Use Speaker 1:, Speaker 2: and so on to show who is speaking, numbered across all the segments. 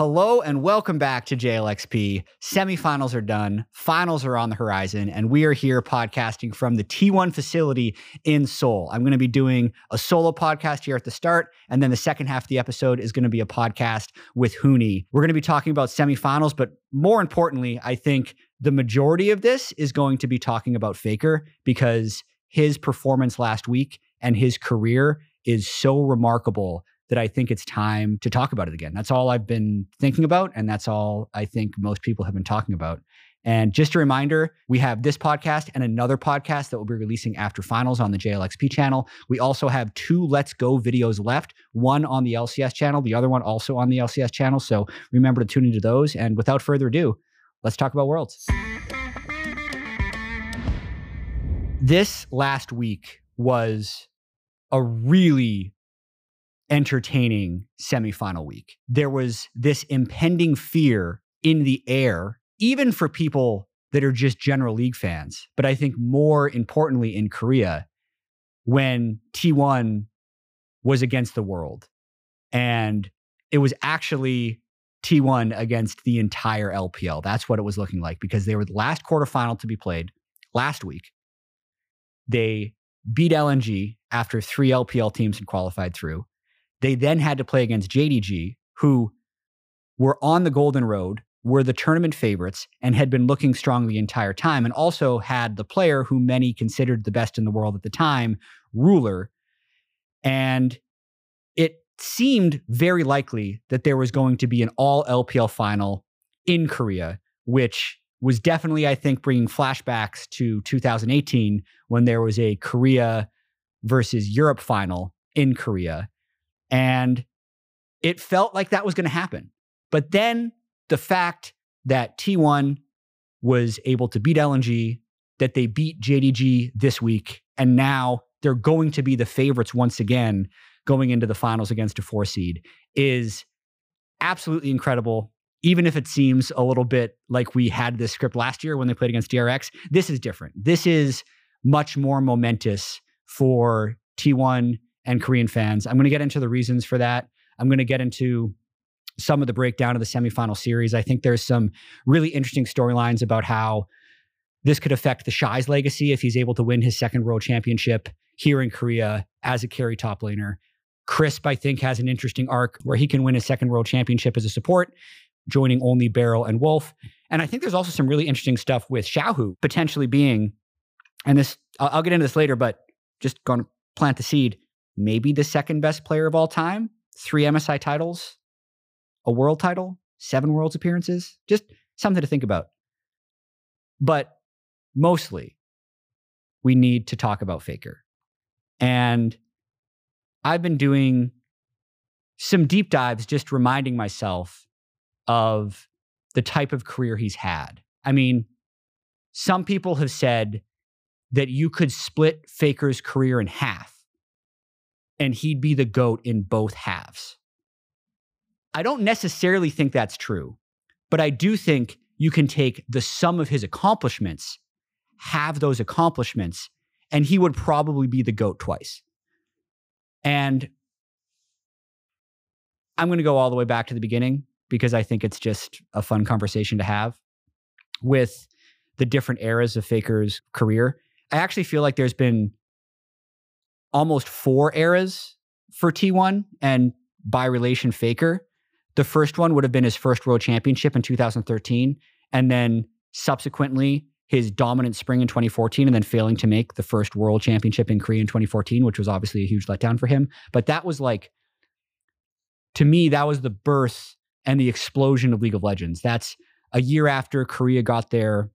Speaker 1: Hello and welcome back to JLXP. Semifinals are done, finals are on the horizon, and we are here podcasting from the T1 facility in Seoul. I'm going to be doing a solo podcast here at the start, and then the second half of the episode is going to be a podcast with Huni. We're going to be talking about semifinals, but more importantly, I think the majority of this is going to be talking about Faker because his performance last week and his career is so remarkable that I think it's time to talk about it again. That's all I've been thinking about. And that's all I think most people have been talking about. And just a reminder, we have this podcast and another podcast that we'll be releasing after finals on the JLXP channel. We also have two Let's Go videos left, one on the LCS channel, the other one also on the LCS channel. So remember to tune into those. And without further ado, let's talk about Worlds. This last week was a really entertaining semifinal week. There was this impending fear in the air, even for people that are just general league fans. But I think more importantly in Korea, when T1 was against the world and it was actually T1 against the entire LPL. That's what it was looking like because they were the last quarterfinal to be played last week. They beat LNG after three LPL teams had qualified through. They then had to play against JDG, who were on the Golden Road, were the tournament favorites, and had been looking strong the entire time, and also had the player who many considered the best in the world at the time, Ruler. And it seemed very likely that there was going to be an all LPL final in Korea, which was definitely, I think, bringing flashbacks to 2018 when there was a Korea versus Europe final in Korea. And it felt like that was going to happen. But then the fact that T1 was able to beat LNG, that they beat JDG this week, and now they're going to be the favorites once again going into the finals against a four seed is absolutely incredible. Even if it seems a little bit like we had this script last year when they played against DRX, this is different. This is much more momentous for T1 and Korean fans. I'm going to get into the reasons for that. I'm going to get into some of the breakdown of the semifinal series. I think there's some really interesting storylines about how this could affect the Shy's legacy if he's able to win his second world championship here in Korea as a carry top laner. Crisp, I think, has an interesting arc where he can win his second world championship as a support, joining only Beryl and Wolf. And I think there's also some really interesting stuff with Xiaohu potentially being, and this, I'll, I'll get into this later, but just going to plant the seed, maybe the second best player of all time, three MSI titles, a world title, seven worlds appearances, just something to think about. But mostly, we need to talk about Faker. And I've been doing some deep dives, just reminding myself of the type of career he's had. I mean, some people have said that you could split Faker's career in half and he'd be the GOAT in both halves. I don't necessarily think that's true, but I do think you can take the sum of his accomplishments, have those accomplishments, and he would probably be the GOAT twice. And I'm going to go all the way back to the beginning because I think it's just a fun conversation to have with the different eras of Faker's career. I actually feel like there's been almost four eras for T1 and by relation Faker. The first one would have been his first world championship in 2013, and then subsequently his dominant spring in 2014, and then failing to make the first world championship in Korea in 2014, which was obviously a huge letdown for him. But that was like, to me, that was the birth and the explosion of League of Legends. That's a year after Korea got their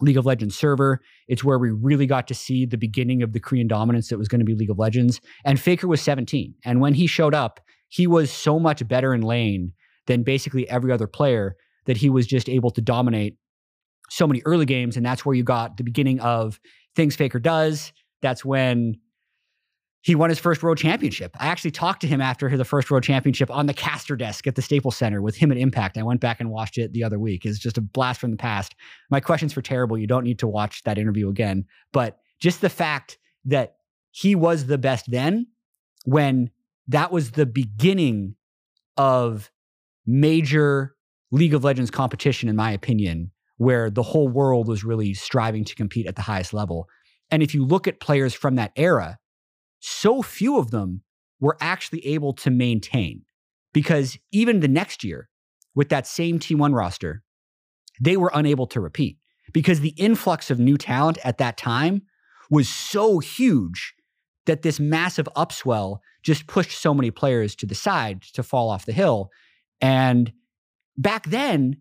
Speaker 1: League of Legends server. It's where we really got to see the beginning of the Korean dominance that was going to be League of Legends. And Faker was 17. And when he showed up, he was so much better in lane than basically every other player that he was just able to dominate so many early games. And that's where you got the beginning of things Faker does. That's when he won his first world championship. I actually talked to him after the first world championship on the caster desk at the Staples Center with him at Impact. I went back and watched it the other week. It's just a blast from the past. My questions were terrible. You don't need to watch that interview again, but just the fact that he was the best then when that was the beginning of major League of Legends competition, in my opinion, where the whole world was really striving to compete at the highest level. And if you look at players from that era, so few of them were actually able to maintain because even the next year with that same T1 roster, they were unable to repeat because the influx of new talent at that time was so huge that this massive upswell just pushed so many players to the side to fall off the hill. And back then,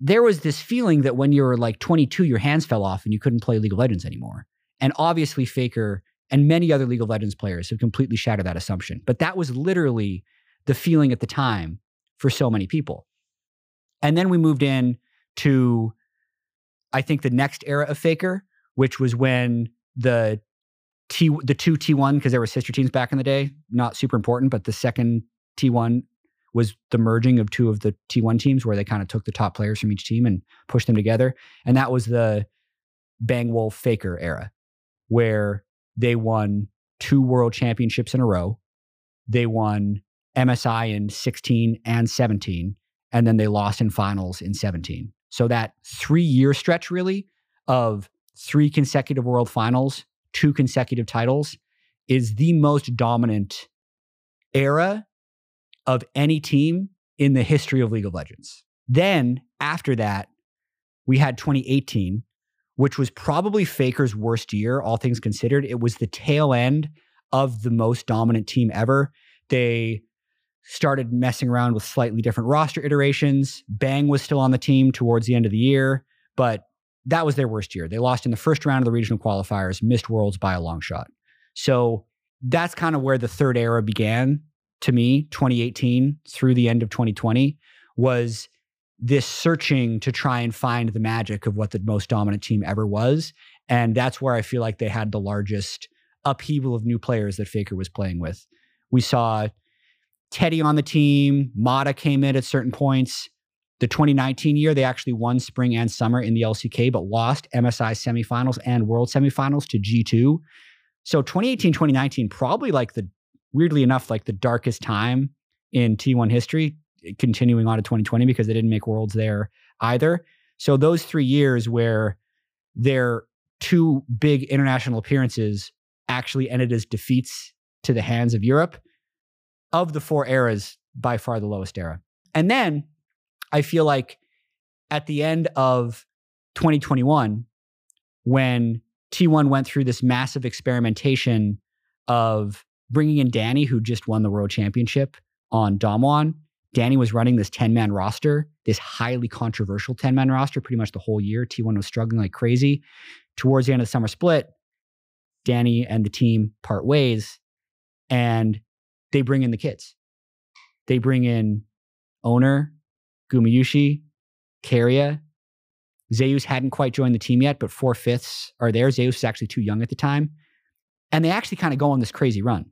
Speaker 1: there was this feeling that when you were like 22, your hands fell off and you couldn't play League of Legends anymore. And obviously, Faker and many other League of Legends players have completely shattered that assumption. But that was literally the feeling at the time for so many people. And then we moved in to, I think, the next era of Faker, which was when the T the two T1 because there were sister teams back in the day, not super important, but the second T1 was the merging of two of the T1 teams where they kind of took the top players from each team and pushed them together. And that was the Bang Wolf Faker era, where they won two world championships in a row. They won MSI in 16 and 17, and then they lost in finals in 17. So that three year stretch, really, of three consecutive world finals, two consecutive titles, is the most dominant era of any team in the history of League of Legends. Then after that, we had 2018, which was probably Faker's worst year, all things considered. It was the tail end of the most dominant team ever. They started messing around with slightly different roster iterations. Bang was still on the team towards the end of the year, but that was their worst year. They lost in the first round of the regional qualifiers, missed Worlds by a long shot. So that's kind of where the third era began to me, 2018 through the end of 2020, was this searching to try and find the magic of what the most dominant team ever was. And that's where I feel like they had the largest upheaval of new players that Faker was playing with. We saw Teddy on the team. Mata came in at certain points. The 2019 year, they actually won spring and summer in the LCK, but lost MSI semifinals and world semifinals to G2. So 2018, 2019, probably like the, weirdly enough, like the darkest time in T1 history, continuing on to 2020 because they didn't make worlds there either. So those three years where their two big international appearances actually ended as defeats to the hands of Europe of the four eras, by far the lowest era. And then I feel like at the end of 2021, when T1 went through this massive experimentation of bringing in Daeny, who just won the world championship on Damwon. Daeny was running this 10 man roster, this highly controversial 10 man roster, pretty much the whole year. T1 was struggling like crazy. Towards the end of the summer split, Daeny and the team part ways. And they bring in the kids. They bring in Oner, Gumayusi, Keria. Zeus hadn't quite joined the team yet, but four fifths are there. Zeus was actually too young at the time. And they actually kind of go on this crazy run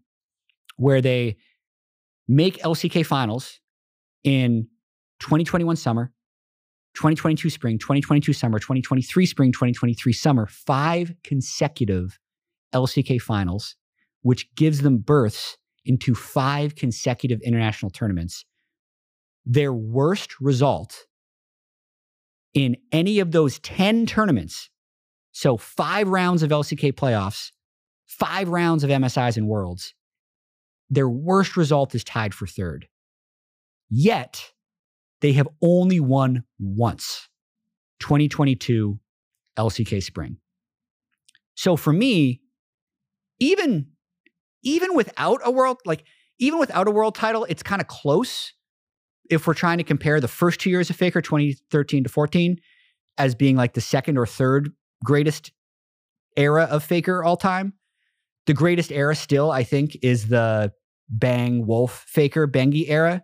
Speaker 1: where they make LCK finals in 2021 summer, 2022 spring, 2022 summer, 2023 spring, 2023 summer, five consecutive LCK finals, which gives them berths into five consecutive international tournaments. Their worst result in any of those 10 tournaments, so five rounds of LCK playoffs, five rounds of MSIs and Worlds, their worst result is tied for third. Yet, they have only won once 2022 LCK Spring. So for me, even even without a world, like even without a world title, it's kind of close. If we're trying to compare the first two years of Faker, 2013 to 14, as being like the second or third greatest era of Faker all time, the greatest era still, I think, is the Bang Wolf Faker Bengi era.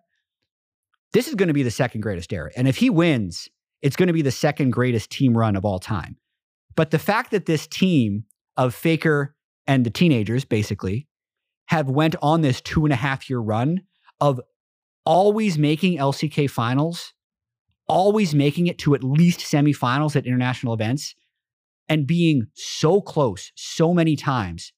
Speaker 1: This is going to be the second greatest era. And if he wins, it's going to be the second greatest team run of all time. But the fact that this team of Faker and the teenagers, basically, have went on this two and a half year run of always making LCK finals, always making it to at least semifinals at international events, and being so close so many times.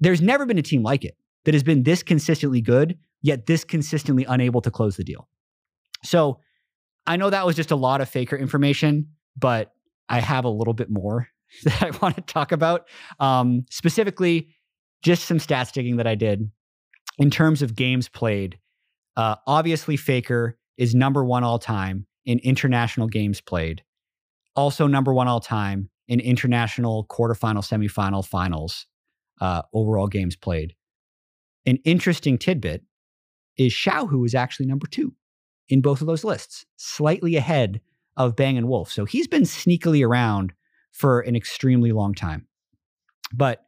Speaker 1: There's never been a team like it that has been this consistently good, yet this consistently unable to close the deal. So I know that was just a lot of faker information, but I have a little bit more that I want to talk about. Um, specifically, just some stats digging that I did in terms of games played. Uh, obviously, Faker is number one all time in international games played. Also, number one all time in international quarterfinal, semifinal, finals, uh, overall games played. An interesting tidbit is Xiaohu is actually number two in both of those lists, slightly ahead of Bang and Wolf. So he's been sneakily around for an extremely long time. But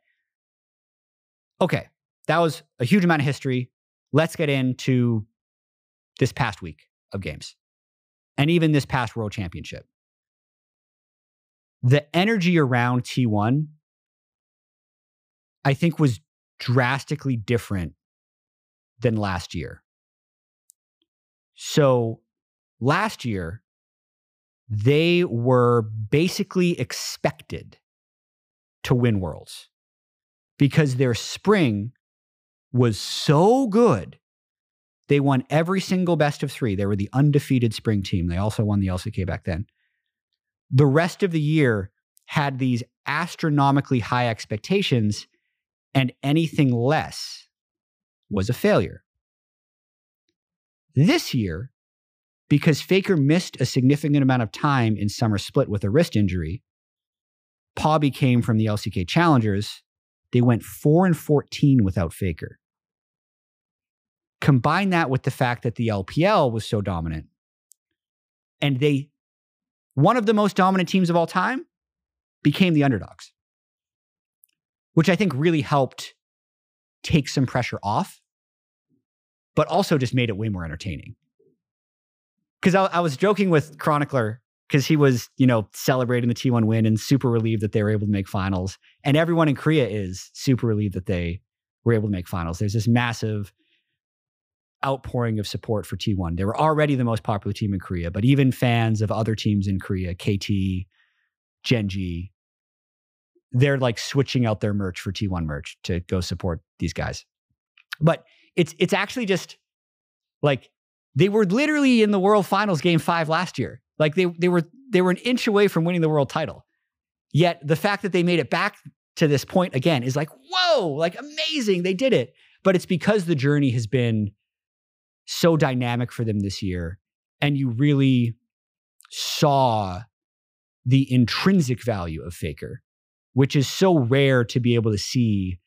Speaker 1: okay, that was a huge amount of history. Let's get into this past week of games and even this past World Championship. The energy around T1, I think, was drastically different than last year. So last year, they were basically expected to win worlds because their spring was so good. They won every single best of three. They were the undefeated spring team. They also won the LCK back then. The rest of the year had these astronomically high expectations, and anything less was a failure. This year, because Faker missed a significant amount of time in summer split with a wrist injury, Poby came from the LCK Challengers. They went 4 and 14 without Faker. Combine that with the fact that the LPL was so dominant, and they, one of the most dominant teams of all time, became the underdogs, which I think really helped take some pressure off, but also just made it way more entertaining because I, I was joking with Chronicler because he was, you know, celebrating the T1 win and super relieved that they were able to make finals. And everyone in Korea is super relieved that they were able to make finals. There's this massive outpouring of support for T1. They were already the most popular team in Korea, but even fans of other teams in Korea, KT, Gen.G, they're like switching out their merch for T1 merch to go support these guys. But it's it's actually just like they were literally in the World Finals game 5 last year. Like they they were they were an inch away from winning the world title. Yet the fact that they made it back to this point again is like, whoa, like amazing. They did it. But it's because the journey has been so dynamic for them this year. And you really saw the intrinsic value of Faker, which is so rare to be able to see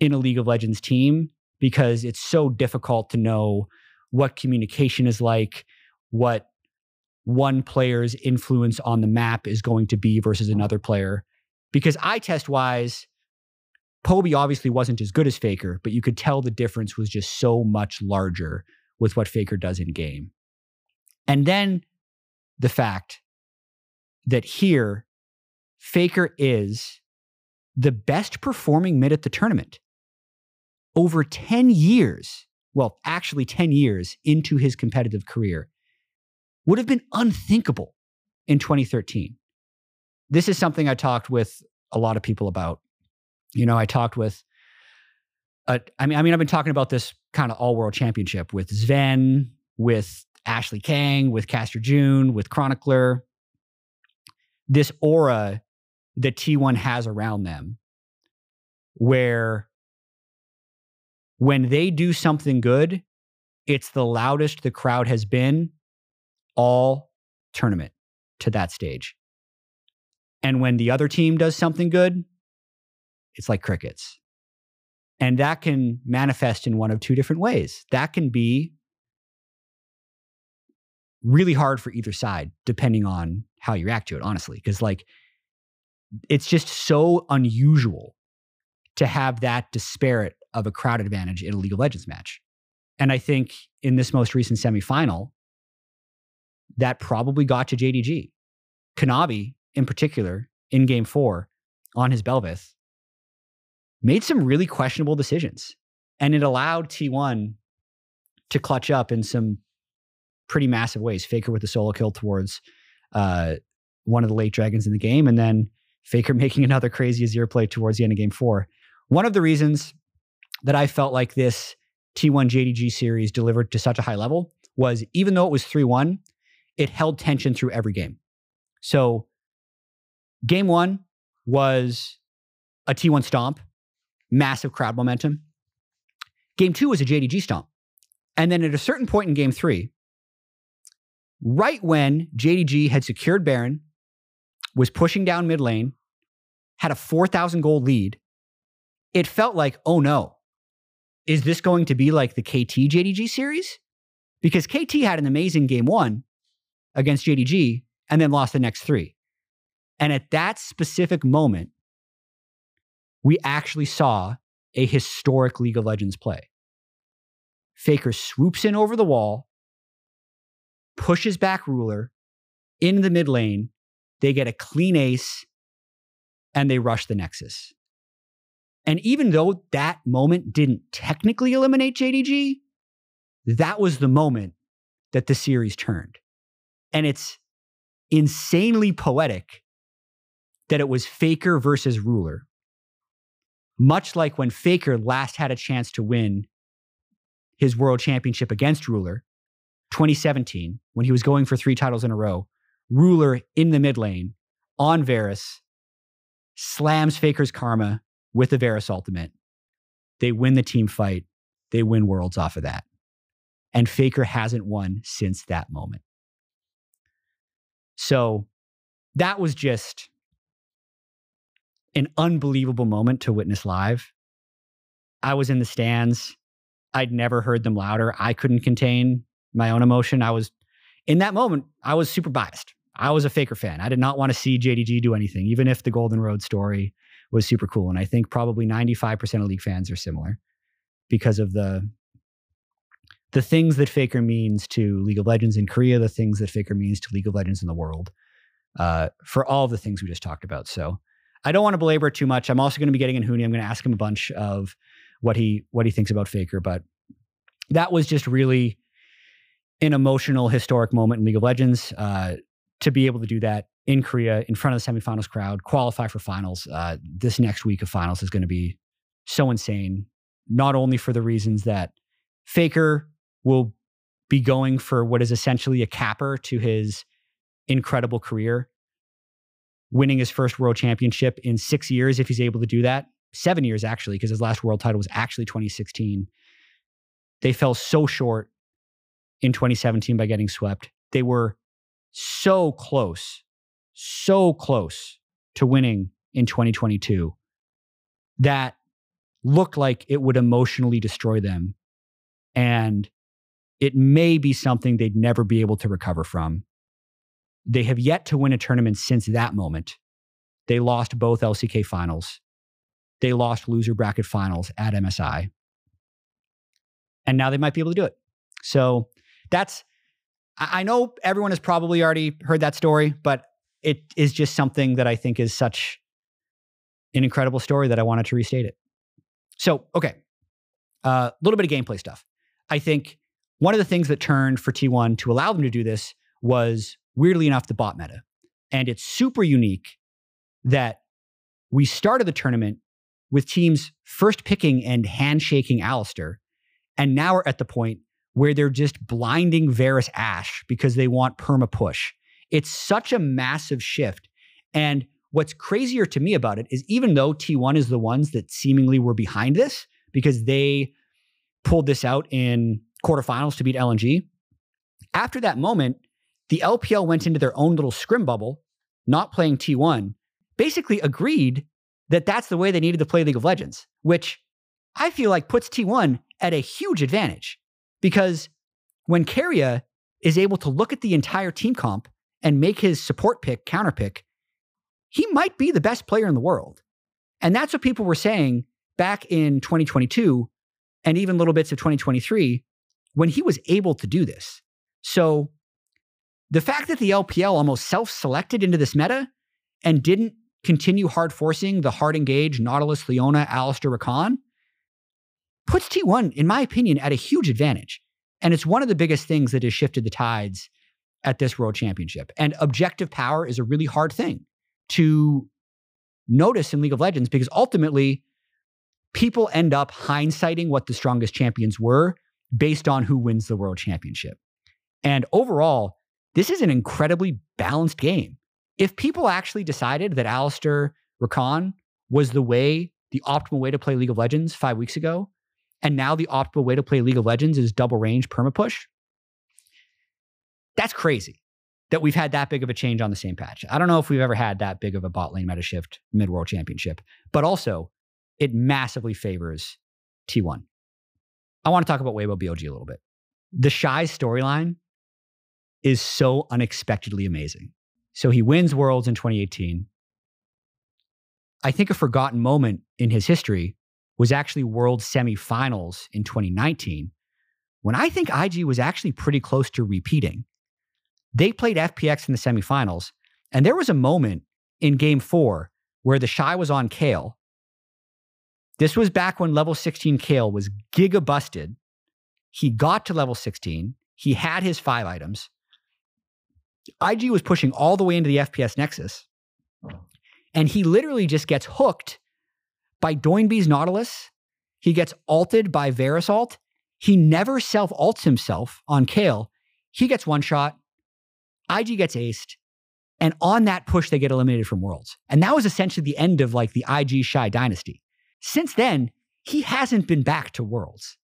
Speaker 1: in a League of Legends team because it's so difficult to know what communication is like, what one player's influence on the map is going to be versus another player. Because eye test wise, Poby obviously wasn't as good as Faker, but you could tell the difference was just so much larger with what Faker does in game. And then the fact that here, Faker is the best performing mid at the tournament. Over 10 years, well, actually 10 years into his competitive career, would have been unthinkable in 2013. This is something I talked with a lot of people about. You know, I talked with, uh, I mean, I mean, I've been talking about this kind of all world championship with Zven, with Ashley Kang, with Caster Jun, with Chronicler. This aura that T1 has around them, where when they do something good, it's the loudest the crowd has been all tournament to that stage. And when the other team does something good, it's like crickets. And that can manifest in one of two different ways. That can be really hard for either side, depending on how you react to it, honestly. Because, like, it's just so unusual to have that disparate of a crowd advantage in a League of Legends match. And I think in this most recent semifinal, that probably got to JDG. Kanavi, in particular, in game four on his Bel'Veth, made some really questionable decisions. And it allowed T1 to clutch up in some pretty massive ways. Faker with the solo kill towards uh, one of the late dragons in the game, and then Faker making another crazy Azir play towards the end of game four. One of the reasons that I felt like this T1 JDG series delivered to such a high level was even though it was 3 1, it held tension through every game. So game one was a T1 stomp, massive crowd momentum. Game two was a JDG stomp. And then at a certain point in game three, right when JDG had secured Baron, was pushing down mid lane, had a 4,000 gold lead, it felt like, oh no, is this going to be like the KT JDG series? Because KT had an amazing game one against JDG and then lost the next three. And at that specific moment, we actually saw a historic League of Legends play. Faker swoops in over the wall, pushes back Ruler in the mid lane. They get a clean ace and they rush the Nexus. And even though that moment didn't technically eliminate JDG, that was the moment that the series turned. And it's insanely poetic that it was Faker versus Ruler. Much like when Faker last had a chance to win his world championship against Ruler, 2017, when he was going for three titles in a row, Ruler in the mid lane on Varus slams Faker's karma with the Varus ultimate. They win the team fight. They win worlds off of that. And Faker hasn't won since that moment. So that was just an unbelievable moment to witness live. I was in the stands. I'd never heard them louder. I couldn't contain my own emotion. I was in that moment, I was super biased. I was a Faker fan. I did not want to see JDG do anything, even if the Golden Road story was super cool. And I think probably 95% of League fans are similar because of the the things that Faker means to League of Legends in Korea, the things that Faker means to League of Legends in the world, uh, for all the things we just talked about. So I don't want to belabor it too much. I'm also going to be getting in Huni. I'm going to ask him a bunch of what he what he thinks about Faker, but that was just really an emotional, historic moment in League of Legends. Uh, to be able to do that in Korea in front of the semifinals crowd, qualify for finals. Uh, this next week of finals is going to be so insane, not only for the reasons that Faker will be going for what is essentially a capper to his incredible career, winning his first world championship in six years, if he's able to do that. Seven years, actually, because his last world title was actually 2016. They fell so short in 2017 by getting swept. They were so close, so close to winning in 2022 that looked like it would emotionally destroy them. And it may be something they'd never be able to recover from. They have yet to win a tournament since that moment. They lost both LCK finals. They lost loser bracket finals at MSI. And now they might be able to do it. So that's I know everyone has probably already heard that story, but it is just something that I think is such an incredible story that I wanted to restate it. So, okay, a uh, little bit of gameplay stuff. I think one of the things that turned for T1 to allow them to do this was weirdly enough the bot meta. And it's super unique that we started the tournament with teams first picking and handshaking Alistar. And now we're at the point where they're just blinding Varus Ash because they want perma push. It's such a massive shift. And what's crazier to me about it is even though T1 is the ones that seemingly were behind this because they pulled this out in quarterfinals to beat LNG, after that moment, the LPL went into their own little scrim bubble, not playing T1, basically agreed that that's the way they needed to play League of Legends, which I feel like puts T1 at a huge advantage because when Keria is able to look at the entire team comp and make his support pick, counter pick, he might be the best player in the world. And that's what people were saying back in 2022 and even little bits of 2023 when he was able to do this. So the fact that the LPL almost self selected into this meta and didn't continue hard forcing the hard engage Nautilus, Leona, Alistar, Rakan puts T1, in my opinion, at a huge advantage. And it's one of the biggest things that has shifted the tides at this world championship. And objective power is a really hard thing to notice in League of Legends because ultimately people end up hindsighting what the strongest champions were based on who wins the world championship. And overall, this is an incredibly balanced game. If people actually decided that Alistar Rakan was the way, the optimal way to play League of Legends five weeks ago, and now the optimal way to play League of Legends is double range perma push, that's crazy that we've had that big of a change on the same patch. I don't know if we've ever had that big of a bot lane meta shift mid world championship, but also it massively favors T1. I want to talk about Weibo BLG a little bit. The Shy storyline is so unexpectedly amazing. So he wins Worlds in 2018. I think a forgotten moment in his history was actually World semifinals in 2019, when I think IG was actually pretty close to repeating. They played FPX in the semifinals, and there was a moment in game four where the Shy was on Kayle. This was back when level 16 Kayle was giga busted. He got to level 16. He had his five items. IG was pushing all the way into the FPX Nexus. And he literally just gets hooked by Doinb's Nautilus. He gets alted by Varus He never self alts himself on Kayle. He gets one shot. IG gets aced. And on that push, they get eliminated from Worlds. And that was essentially the end of like the IG Shy dynasty. Since then, he hasn't been back to Worlds.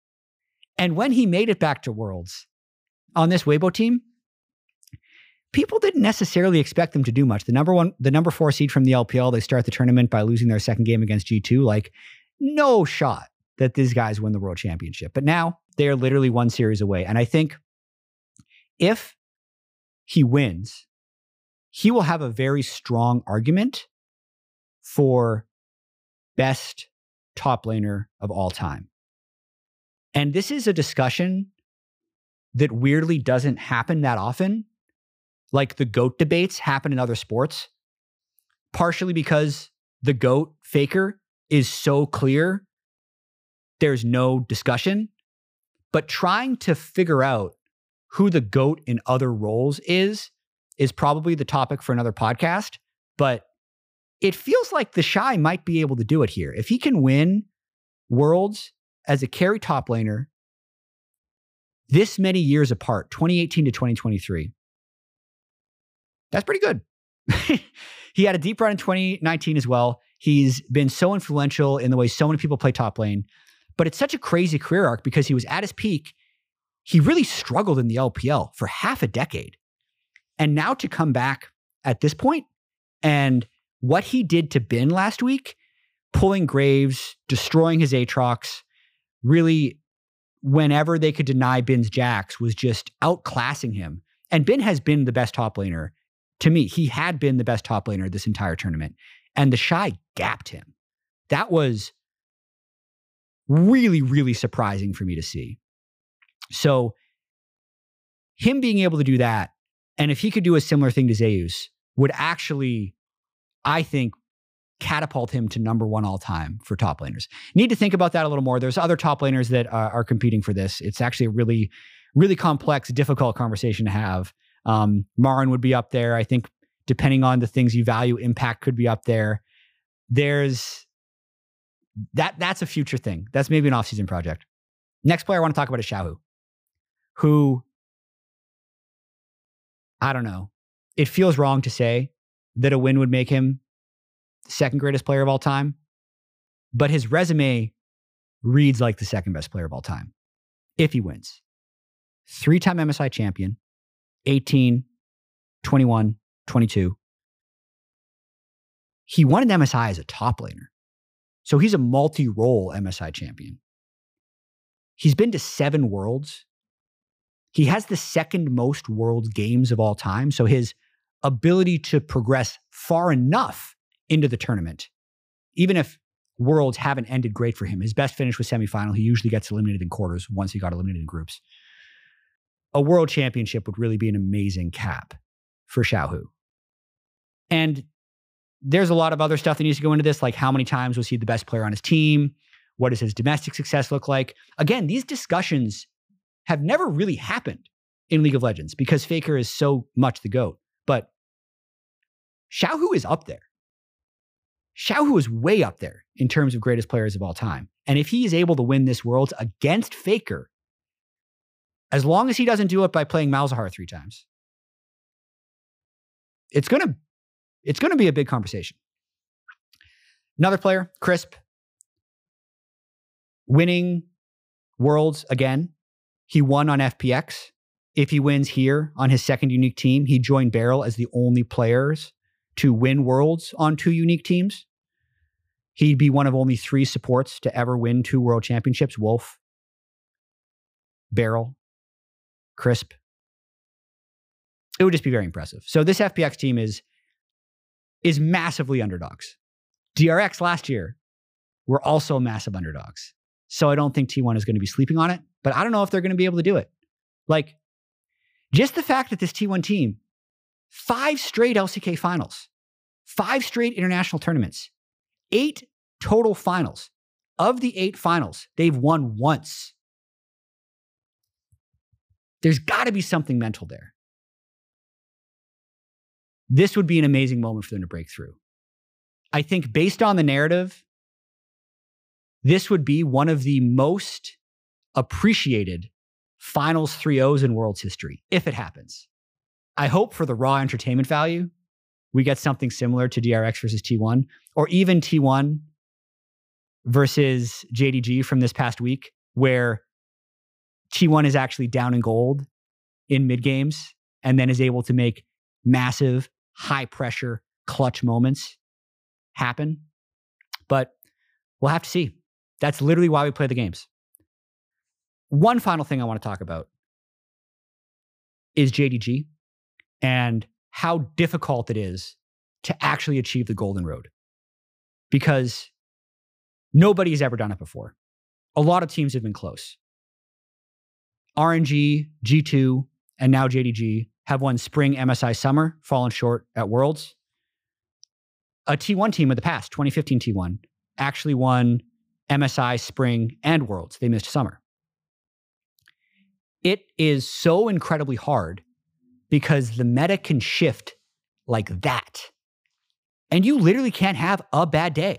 Speaker 1: And when he made it back to Worlds on this Weibo team, people didn't necessarily expect them to do much. The number one, the number four seed from the LPL, they start the tournament by losing their second game against G2. Like, no shot that these guys win the world championship. But now they are literally one series away. And I think if he wins, he will have a very strong argument for best top laner of all time. And this is a discussion that weirdly doesn't happen that often. Like the GOAT debates happen in other sports, partially because the GOAT faker is so clear, there's no discussion. But trying to figure out who the GOAT in other roles is, is probably the topic for another podcast. But it feels like the Shy might be able to do it here. If he can win Worlds as a carry top laner this many years apart, 2018 to 2023, that's pretty good. he had a deep run in 2019 as well. He's been so influential in the way so many people play top lane. But it's such a crazy career arc because he was at his peak he really struggled in the LPL for half a decade. And now to come back at this point and what he did to Bin last week, pulling Graves, destroying his Aatrox, really, whenever they could deny Bin's Jax, was just outclassing him. And Bin has been the best top laner. To me, he had been the best top laner this entire tournament. And the Shy gapped him. That was really, really surprising for me to see. So him being able to do that, and if he could do a similar thing to Zeus, would actually, I think, catapult him to number one all time for top laners. Need to think about that a little more. There's other top laners that uh, are competing for this. It's actually a really, really complex, difficult conversation to have. Um, Marin would be up there. I think, depending on the things you value, impact could be up there. There's that. That's a future thing. That's maybe an off-season project. Next player I want to talk about is Xiaohu who I don't know. It feels wrong to say that a win would make him the second greatest player of all time, but his resume reads like the second best player of all time if he wins. Three time MSI champion, 18, 21, 22. He won an MSI as a top laner. So he's a multi role MSI champion. He's been to seven worlds he has the second most world games of all time. So his ability to progress far enough into the tournament, even if worlds haven't ended great for him, his best finish was semifinal. He usually gets eliminated in quarters once he got eliminated in groups. A world championship would really be an amazing cap for Xiaohu. And there's a lot of other stuff that needs to go into this, like how many times was he the best player on his team? What does his domestic success look like? Again, these discussions have never really happened in League of Legends because Faker is so much the GOAT. But Xiaohu is up there. Xiaohu is way up there in terms of greatest players of all time. And if he is able to win this world against Faker, As long as he doesn't do it by playing Malzahar three times, it's gonna it's gonna be a big conversation. Another player, Crisp, winning worlds again. He won on FPX. If he wins here on his second unique team, he joined Beryl as the only players to win worlds on two unique teams. He'd be one of only three supports to ever win two world championships Wolf, Beryl, Crisp. It would just be very impressive. So this FPX team is is massively underdogs. DRX last year were also massive underdogs. So I don't think T1 is going to be sleeping on it, but I don't know if they're going to be able to do it. Like just the fact that this T1 team, five straight LCK finals, five straight international tournaments, eight total finals. Of the eight finals, they've won once. There's got to be something mental there. This would be an amazing moment for them to break through. I think, based on the narrative, this would be one of the most appreciated finals 3 O's in world's history if it happens. I hope for the raw entertainment value, we get something similar to DRX versus T1, or even T1 versus JDG from this past week, where T1 is actually down in gold in mid games and then is able to make massive, high pressure, clutch moments happen. But we'll have to see. That's literally why we play the games. One final thing I want to talk about is JDG and how difficult it is to actually achieve the golden road because nobody's ever done it before. A lot of teams have been close. RNG, G2, and now JDG have won spring MSI summer, fallen short at Worlds. A T1 team of the past, 2015 T1, actually won MSI spring and Worlds. They missed summer. It is so incredibly hard because the meta can shift like that. And you literally can't have a bad day.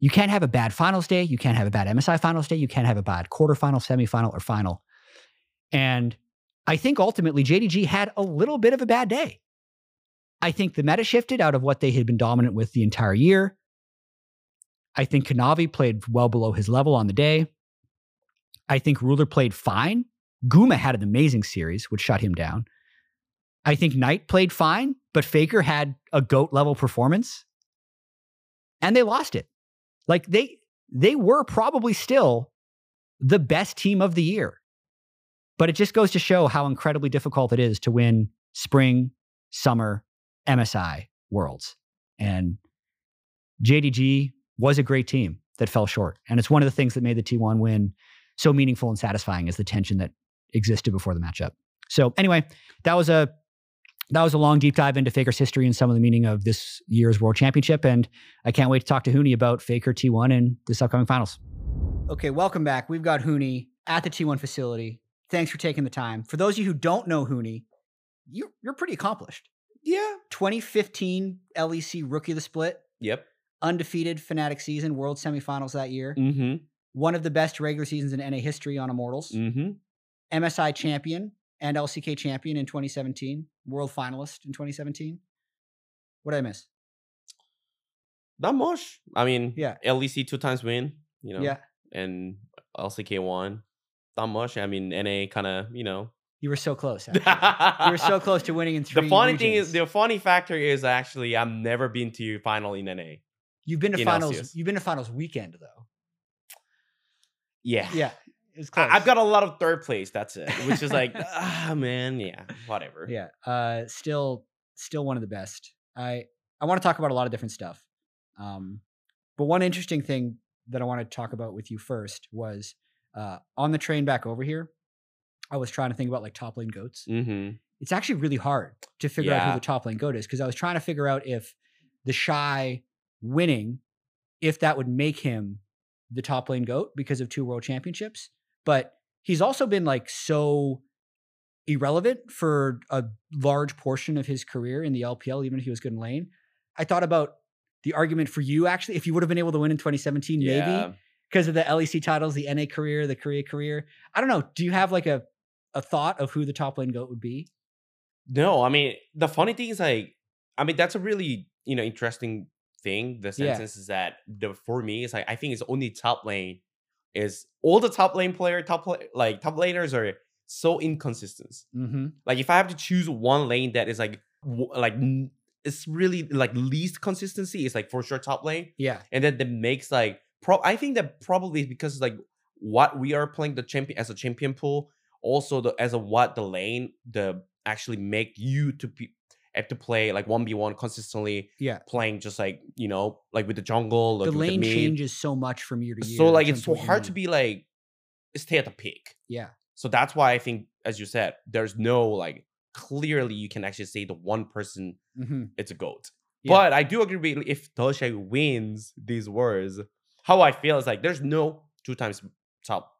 Speaker 1: You can't have a bad finals day. You can't have a bad MSI finals day. You can't have a bad quarterfinal, semifinal, or final. And I think ultimately JDG had a little bit of a bad day. I think the meta shifted out of what they had been dominant with the entire year. I think Kanavi played well below his level on the day. I think Ruler played fine. Guma had an amazing series, which shut him down. I think Knight played fine, but Faker had a GOAT level performance and they lost it. Like they they were probably still the best team of the year. But it just goes to show how incredibly difficult it is to win spring, summer, MSI worlds. And JDG was a great team that fell short. And it's one of the things that made the T1 win so meaningful and satisfying is the tension that existed before the matchup. So anyway, that was a that was a long deep dive into Faker's history and some of the meaning of this year's World Championship. And I can't wait to talk to Huni about Faker T1 and this upcoming finals. Okay, welcome back. We've got Huni at the T1 facility Thanks for taking the time. For those of you who don't know Huni, you, you're pretty accomplished.
Speaker 2: Yeah.
Speaker 1: 2015 LEC Rookie of the Split.
Speaker 2: Yep.
Speaker 1: Undefeated Fnatic season, World Semifinals that year.
Speaker 2: Mm-hmm.
Speaker 1: One of the best regular seasons in NA history on Immortals.
Speaker 2: Mm-hmm.
Speaker 1: MSI champion and LCK champion in 2017. World finalist in 2017. What did I miss?
Speaker 2: Not much. I mean,
Speaker 1: Yeah.
Speaker 2: LEC two times win, you know,
Speaker 1: Yeah.
Speaker 2: and LCK one. Not much. I mean, NA kind of, you know.
Speaker 1: You were so close. you were so close to winning in three.
Speaker 2: The funny thing is, the funny factor is actually I've never been to your final in NA.
Speaker 1: You've been to
Speaker 2: in
Speaker 1: finals.
Speaker 2: LCS.
Speaker 1: You've been to finals weekend though.
Speaker 2: Yeah.
Speaker 1: Yeah.
Speaker 2: I, have got a lot of third place. That's it. Which is like, ah, man, yeah, whatever.
Speaker 1: Yeah, uh, still, still one of the best. I I want to talk about a lot of different stuff, um, but one interesting thing that I want to talk about with you first was uh, on the train back over here. I was trying to think about like top lane goats.
Speaker 2: Mm-hmm.
Speaker 1: It's actually really hard to figure out who the top lane goat is because I was trying to figure out if the shy winning, if that would make him the top lane goat because of two world championships. But he's also been like so irrelevant for a large portion of his career in the LPL, even if he was good in lane. I thought about the argument for you actually, if you would have been able to win in 2017, maybe because of the LEC titles, the NA career, the Korea career. I don't know. Do you have like a a thought of who the top lane goat would be?
Speaker 2: No, I mean the funny thing is like, I mean that's a really you know interesting thing. The
Speaker 1: Yeah.
Speaker 2: sentence is that the for me is like I think it's only top lane is all the top lane player top like top laners are so inconsistent.
Speaker 1: Mm-hmm.
Speaker 2: Like if I have to choose one lane that is like like it's really like least consistency is like for sure top lane,
Speaker 1: Yeah.
Speaker 2: and then that makes like pro. I think that probably is because like what we are playing the champion as a champion pool, also the as a what the lane the actually make you to be have to play like one v one consistently,
Speaker 1: Yeah.
Speaker 2: playing just like you know like with the jungle, like
Speaker 1: the lane
Speaker 2: mid.
Speaker 1: changes so much from year to year.
Speaker 2: So like it's so hard to be like stay at the peak.
Speaker 1: Yeah.
Speaker 2: So that's why I think, as you said, there's no like clearly you can actually say the one person
Speaker 1: Mm-hmm.
Speaker 2: it's a goat.
Speaker 1: Yeah.
Speaker 2: But I do agree with if TheShy wins these wars, how I feel is like there's no two times top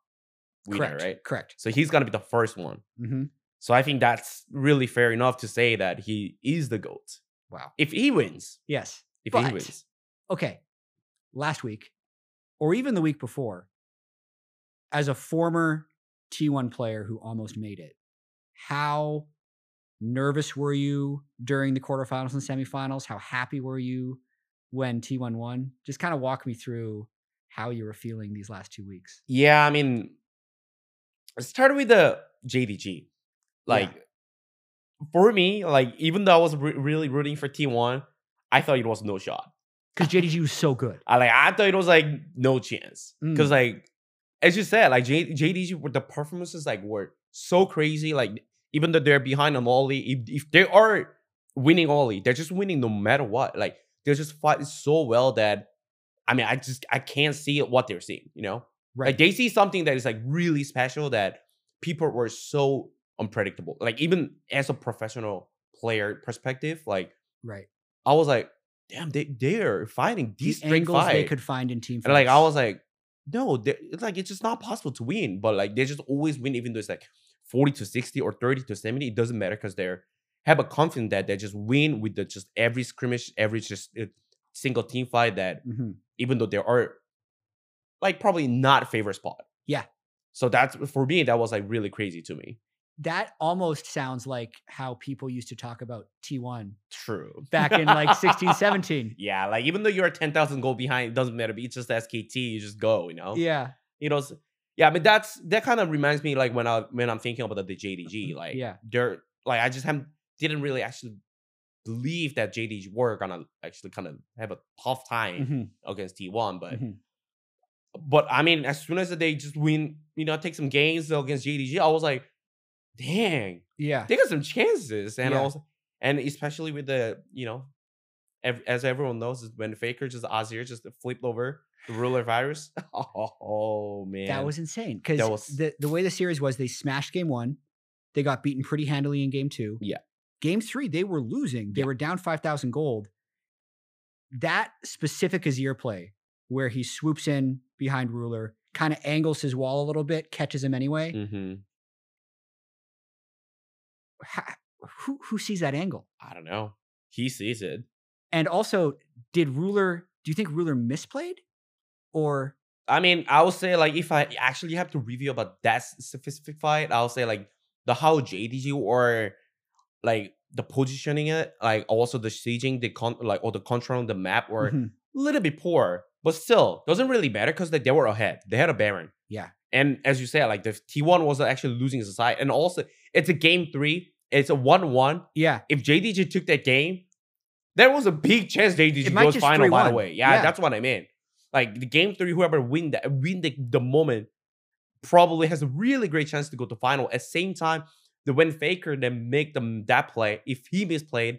Speaker 2: winner,
Speaker 1: Correct.
Speaker 2: right?
Speaker 1: Correct.
Speaker 2: So he's gonna be the first one.
Speaker 1: Mm-hmm.
Speaker 2: So I think that's really fair enough to say that he is the goat
Speaker 1: Wow.
Speaker 2: if he wins.
Speaker 1: Yes.
Speaker 2: If
Speaker 1: But-
Speaker 2: he wins,
Speaker 1: Okay. Last week, or even the week before, as a former T1 player who almost made it, how nervous were you during the quarterfinals and semifinals? How happy were you when T1 won? Just kind of walk me through how you were feeling these last two weeks.
Speaker 2: yeah, I mean, it started with the JDG. Like for me, like even though I was re- really rooting for T1, I thought it was no shot.
Speaker 1: Because JDG was so good.
Speaker 2: I like I thought it was like no chance
Speaker 1: Mm.
Speaker 2: because like as you said, like J- JDG the performances like were so crazy. Like even though they're behind on Ollie, if, if they are winning Ollie, they're just winning no matter what. Like they're just fighting so well that I mean I just I can't see what they're seeing. You know,
Speaker 1: Right.
Speaker 2: like they see something that is like really special that people were so unpredictable. Like even as a professional player perspective, like
Speaker 1: right.
Speaker 2: I was like, damn, they they're fighting these straight
Speaker 1: angles they could find in team
Speaker 2: And like I was like, no, it's like it's just not possible to win. But like they just always win, even though it's like forty to sixty or thirty to seventy. It doesn't matter because they're have a confidence that they just win with the just every scrimmage, every just uh, single team fight. That
Speaker 1: Mhm.
Speaker 2: even though there are like probably not favorite spot.
Speaker 1: Yeah.
Speaker 2: So that's for me. That was like really crazy to me.
Speaker 1: That almost sounds like how people used to talk about T1
Speaker 2: True.
Speaker 1: back in like 16, 17.
Speaker 2: Yeah, like even though you're ten thousand goal behind, it doesn't matter. It's just SKT. You just go. You know.
Speaker 1: Yeah.
Speaker 2: you know, yeah, I mean that's that kind of reminds me like when I when I'm thinking about the JDG, like
Speaker 1: Yeah.
Speaker 2: they're like I just haven't didn't really actually believe that JDG were gonna actually kind of have a tough time
Speaker 1: Mhm,
Speaker 2: against T1, but
Speaker 1: mhm.
Speaker 2: but I mean as soon as they just win, you know, take some games against JDG, I was like, dang,
Speaker 1: Yeah.
Speaker 2: they got some chances, and
Speaker 1: Yeah.
Speaker 2: Was and especially with the you know, ev- as everyone knows, when Faker just Azir just flipped over the ruler virus. Oh, man,
Speaker 1: That was insane. Because
Speaker 2: was-
Speaker 1: the, the way the series was, they smashed game one. They got beaten pretty handily in game two.
Speaker 2: Yeah.
Speaker 1: Game three, they were losing. They
Speaker 2: Yeah.
Speaker 1: were down 5,000 gold. That specific Azir play, where he swoops in behind Ruler, kind of angles his wall a little bit, catches him anyway.
Speaker 2: hmm
Speaker 1: Ha- who, who sees that angle?
Speaker 2: I don't know. He sees it.
Speaker 1: And also, did Ruler, do you think Ruler misplayed? Or,
Speaker 2: I mean, I would say like if I actually have to review about that specific fight, I'll say like the how JDG or like the positioning it, like also the sieging, the con like or the control on the map were
Speaker 1: Mhm.
Speaker 2: a little bit poor, but still doesn't really matter because they, they were ahead. They had a Baron.
Speaker 1: Yeah.
Speaker 2: And as you said, like the T1 was actually losing his side. And also it's a game three. It's a one-one.
Speaker 1: yeah,
Speaker 2: If JDG took that game, there was a big chance JDG goes final, by the way. Yeah,
Speaker 1: Yeah.
Speaker 2: that's what I mean. Like the game three, whoever win that win the, the moment probably has a really great chance to go to final. At same time, the when Faker then make them that play, if he misplayed,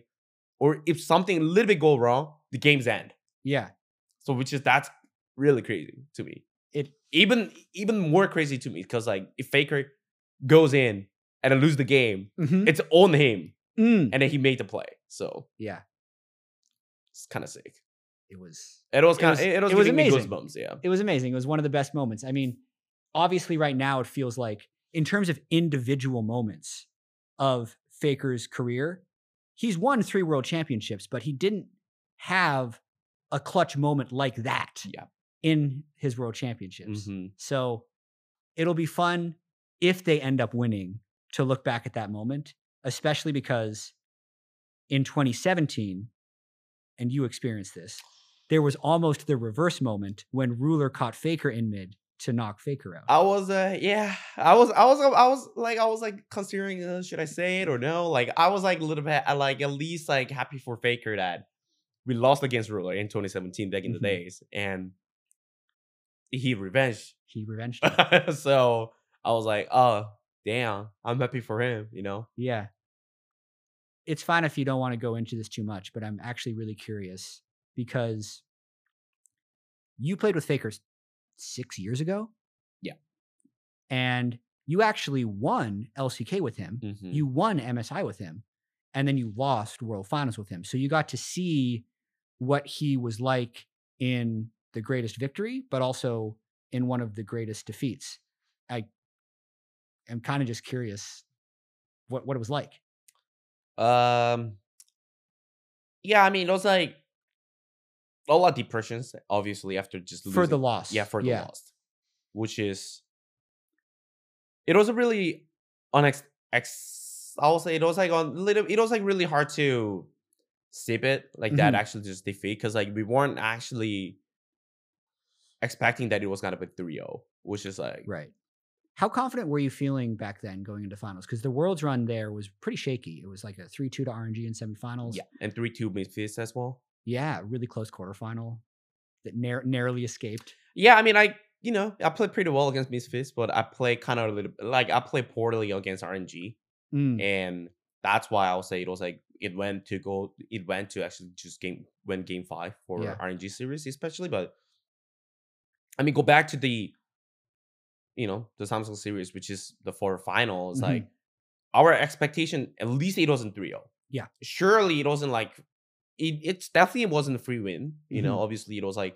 Speaker 2: or if something a little bit go wrong, the game's end.
Speaker 1: yeah.
Speaker 2: So which is that's really crazy to me.
Speaker 1: It
Speaker 2: Even even more crazy to me because like if Faker goes in and then lose the game,
Speaker 1: mhm.
Speaker 2: it's on him,
Speaker 1: Mm.
Speaker 2: and then he made the play. So
Speaker 1: yeah,
Speaker 2: it's kind of sick.
Speaker 1: it was
Speaker 2: It was kind of it, was
Speaker 1: it was amazing.
Speaker 2: goosebumps. Yeah.
Speaker 1: it was amazing. It was one of the best moments. I mean, obviously, right now it feels like, in terms of individual moments of Faker's career, he's won three world championships, but he didn't have a clutch moment like that
Speaker 2: Yeah.
Speaker 1: in his world championships.
Speaker 2: Mhm.
Speaker 1: So it'll be fun if they end up winning to look back at that moment, especially because in 2017, and you experienced this, there was almost the reverse moment when Ruler caught Faker in mid to knock Faker out.
Speaker 2: I was uh yeah I was I was I was like I was like considering uh, should I say it or no like I was like a little bit uh, like at least like happy for Faker that we lost against Ruler in 2017 back in the
Speaker 1: Mhm.
Speaker 2: days and he revenged
Speaker 1: he revenged
Speaker 2: so I was like oh damn I'm happy for him you know
Speaker 1: yeah. It's fine if you don't want to go into this too much, but I'm actually really curious because you played with Faker s- six years ago.
Speaker 2: Yeah.
Speaker 1: And you actually won LCK with him.
Speaker 2: Mhm.
Speaker 1: you won MSI with him, and then you lost World Finals with him. So you got to see what he was like in the greatest victory, but also in one of the greatest defeats. I am kind of just curious what what it was like.
Speaker 2: Um. Yeah, I mean, it was like a lot of depressions, obviously, after just
Speaker 1: For the
Speaker 2: losing-
Speaker 1: loss,
Speaker 2: Yeah, for the
Speaker 1: yeah.
Speaker 2: loss, which is it was a really unex. Ex, I will say it was like on little. It was like really hard to sip it like that.
Speaker 1: Mhm.
Speaker 2: Actually, just defeat because like we weren't actually expecting that it was gonna be 3-0, which is like
Speaker 1: Right. How confident were you feeling back then going into finals? Because the world's run there was pretty shaky. It was like a three-two to RNG in semifinals.
Speaker 2: yeah, and 3-2 Misfits as well.
Speaker 1: Yeah, really close quarterfinal that nar- narrowly escaped.
Speaker 2: Yeah, I mean, I you know I played pretty well against Misfits, but I play kind of a little like I play poorly against RNG,
Speaker 1: Mm,
Speaker 2: and that's why I would say it was like it went to go it went to actually just game win game five for
Speaker 1: Yeah.
Speaker 2: RNG series especially, but I mean go back to the you know the Samsung series, which is the four finals,
Speaker 1: Mhm.
Speaker 2: like our expectation at least it wasn't 3-0.
Speaker 1: Yeah.
Speaker 2: surely it wasn't like it. It's definitely wasn't a free win. You know,
Speaker 1: Mhm.
Speaker 2: obviously it was like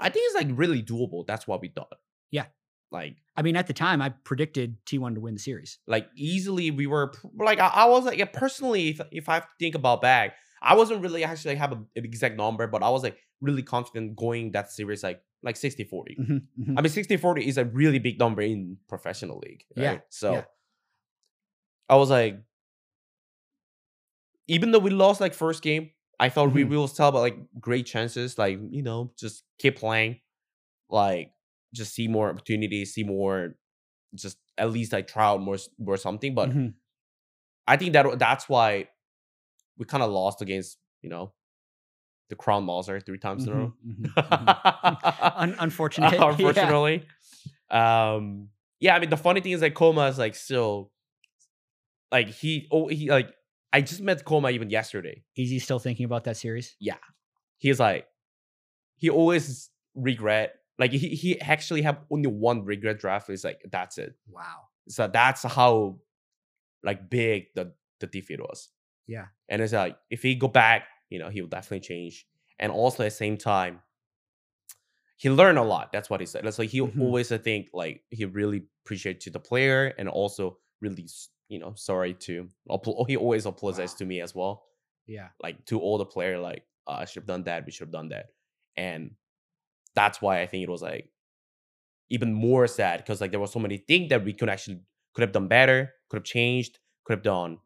Speaker 2: I think it's like really doable. That's what we thought.
Speaker 1: Yeah.
Speaker 2: Like
Speaker 1: I mean, at the time, I predicted T1 to win the series.
Speaker 2: like easily we were like I, I was like yeah, personally if, if I think about back, I wasn't really actually have a, an exact number, but I was like really confident going that series like like 60 40.
Speaker 1: Mhm, mhm.
Speaker 2: I mean 60 40 is a really big number in professional league.
Speaker 1: Yeah,
Speaker 2: So
Speaker 1: yeah.
Speaker 2: I was like even though we lost like first game, I thought we
Speaker 1: Mhm.
Speaker 2: will still about like great chances. Like, you know, just keep playing. Like just see more opportunities, see more just at least like try out more more something. But
Speaker 1: Mhm.
Speaker 2: I think that that's why we kind of lost against, you know, the Crown Monster three times in a row.
Speaker 1: Mhm, mhm, mhm. Un- unfortunate. yeah.
Speaker 2: Unfortunately. Um yeah, I mean the funny thing is like kkOma is like still like he oh he like I just met kkOma even yesterday.
Speaker 1: Is he still thinking about that series?
Speaker 2: Yeah, he's like he always regret like he, he actually have only one regret draft. It's like that's it.
Speaker 1: Wow.
Speaker 2: So that's how like big the the defeat was.
Speaker 1: Yeah.
Speaker 2: And it's like if he go back, you know, he will definitely change. And also at the same time, he learned a lot. That's what he said. That's like he
Speaker 1: Mhm.
Speaker 2: always I think like he really appreciate to the player and also really you know sorry to he always apologized
Speaker 1: Wow.
Speaker 2: to me as well.
Speaker 1: Yeah.
Speaker 2: Like to all the player like uh, I should have done that. We should have done that. And that's why I think it was like even more sad because like there were so many things that we could actually could have done better, could have changed, could have done,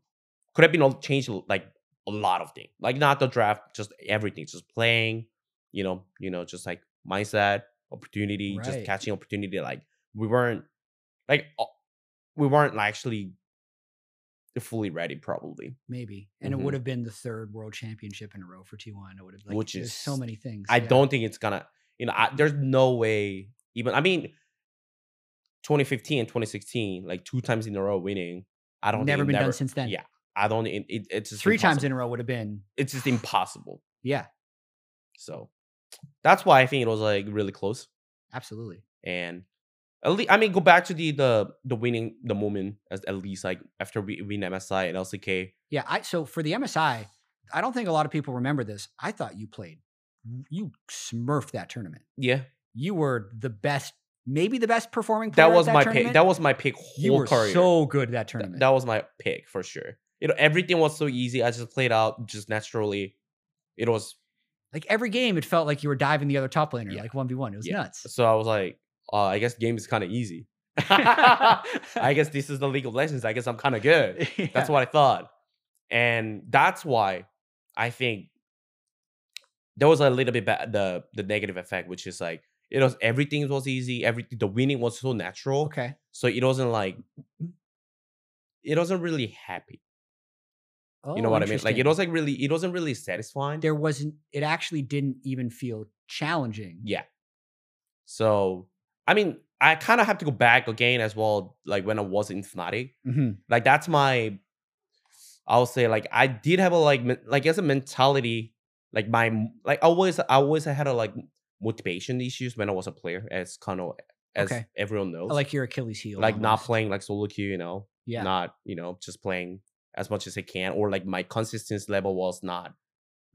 Speaker 2: could have been all changed like a lot of things. Like not the draft, just everything, just playing, you know, you know, just like mindset, opportunity, just catching opportunity. Like we weren't like we weren't actually fully ready, probably.
Speaker 1: Maybe. And
Speaker 2: Mhm.
Speaker 1: it would have been the third world championship in a row for T1. It would have like
Speaker 2: Which
Speaker 1: is so many things.
Speaker 2: I
Speaker 1: yeah.
Speaker 2: don't think it's gonna, you know, I, there's no way even. I mean, 2015 and 2016, like two times in a row winning. I don't
Speaker 1: never been
Speaker 2: never,
Speaker 1: done since then.
Speaker 2: Yeah, I don't. It, it, it's just
Speaker 1: Three times in a row would have been
Speaker 2: It's just impossible.
Speaker 1: yeah,
Speaker 2: So that's why I think it was like really close.
Speaker 1: absolutely.
Speaker 2: And at least, I mean, go back to the the the winning the moment as at least like after we win MSI and LCK.
Speaker 1: Yeah, I so for the MSI, I don't think a lot of people remember this. I thought you played you smurfed that tournament.
Speaker 2: Yeah,
Speaker 1: You were the best, maybe the best performing player.
Speaker 2: that
Speaker 1: at
Speaker 2: was my
Speaker 1: tournament.
Speaker 2: pick. That was my pick. Whole
Speaker 1: you were
Speaker 2: career.
Speaker 1: so good at that
Speaker 2: Th-
Speaker 1: tournament.
Speaker 2: that was my pick for sure. You know, everything was so easy. I just played out just naturally. It was
Speaker 1: like every game, it felt like you were diving the other top laner,
Speaker 2: Yeah.
Speaker 1: like one v one. It was
Speaker 2: Yeah.
Speaker 1: nuts.
Speaker 2: so I was like, uh, I guess game is kind of easy. I guess this is the League of Legends. I guess I'm kind of good. That's what I thought. And that's why I think there was a little bit bad the the negative effect, which is like it was everything was easy, everything the winning was so natural.
Speaker 1: Okay.
Speaker 2: So it wasn't like it wasn't really happy.
Speaker 1: Oh,
Speaker 2: You know what I mean? Like it was like really it wasn't really satisfying.
Speaker 1: there wasn't. It actually didn't even feel challenging.
Speaker 2: Yeah. So I mean, I kind of have to go back again as well, like when I was in Fnatic.
Speaker 1: Mhm.
Speaker 2: Like that's my I'll say like I did have a like men- like as a mentality, like my like I always I always had a like motivation issues when I was a player, as kind of as
Speaker 1: Okay.
Speaker 2: everyone knows.
Speaker 1: Like your Achilles heel.
Speaker 2: like not playing like solo queue, you know,
Speaker 1: Yeah.
Speaker 2: not you know just playing as much as I can, or like my consistency level was not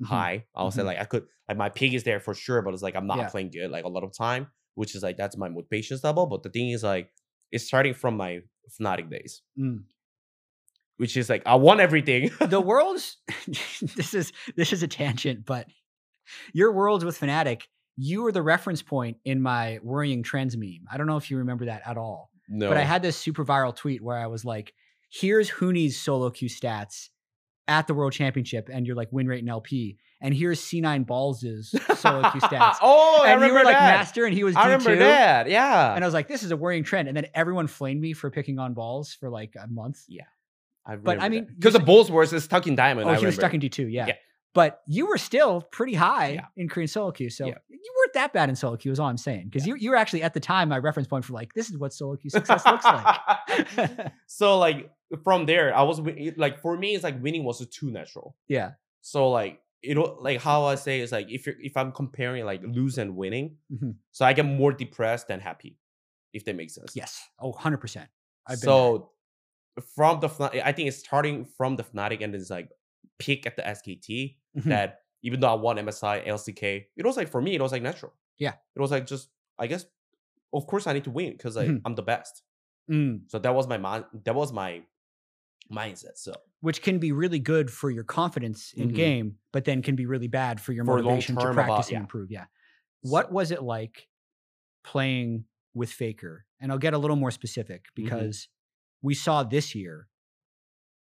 Speaker 1: Mhm.
Speaker 2: high. I'll say
Speaker 1: Mhm.
Speaker 2: like I could like my peak is there for sure, but it's like I'm not
Speaker 1: Yeah.
Speaker 2: playing good like a lot of time, which is like that's my motivation level. But the thing is like it's starting from my Fnatic days,
Speaker 1: Mm.
Speaker 2: which is like I won everything.
Speaker 1: the worlds this is this is a tangent but your worlds with Fnatic you were the reference point in my worrying trends meme i don't know if you remember that at all
Speaker 2: no,
Speaker 1: but i had this super viral tweet where i was like here's Huni's solo queue stats at the world championship and you're like win rate and lp and here's c9 balls's solo queue stats
Speaker 2: oh, I
Speaker 1: and you were like
Speaker 2: that.
Speaker 1: master and he was D2
Speaker 2: I remember that. Yeah,
Speaker 1: and i was like this is a worrying trend and then everyone flamed me for picking on balls for like a month Yeah, I but I mean,
Speaker 2: because the Balls were stuck in diamond.
Speaker 1: Oh,
Speaker 2: I
Speaker 1: he was stuck in D2, yeah.
Speaker 2: Yeah.
Speaker 1: But you were still pretty high
Speaker 2: Yeah.
Speaker 1: in Korean solo queue. So
Speaker 2: Yeah.
Speaker 1: you weren't that bad in solo queue, is all I'm saying. Because you, you were actually at the time my reference point for like, this is what solo queue success looks like.
Speaker 2: so like from there, I was like for me, it's like winning was too natural.
Speaker 1: yeah.
Speaker 2: So like know, like how I say is like if you're if I'm comparing like lose and winning,
Speaker 1: Mhm.
Speaker 2: so I get more depressed than happy, if that makes sense.
Speaker 1: Yes. Oh, 100%. I've there.
Speaker 2: so from the I think it's starting from the Fnatic and it's like peak at the SKT
Speaker 1: Mhm.
Speaker 2: that even though I won MSI LCK, it was like for me it was like natural.
Speaker 1: Yeah.
Speaker 2: it was like just I guess of course I need to win because like
Speaker 1: Mhm.
Speaker 2: I'm the best.
Speaker 1: Mm.
Speaker 2: So that was my mind. That was my mindset. So
Speaker 1: Which can be really good for your confidence in
Speaker 2: Mhm.
Speaker 1: game, but then can be really bad for your
Speaker 2: For
Speaker 1: motivation to
Speaker 2: term about-
Speaker 1: practice and
Speaker 2: yeah.
Speaker 1: improve. Yeah. What was it like playing with Faker? And I'll get a little more specific
Speaker 2: Mm-hmm.
Speaker 1: because we saw this year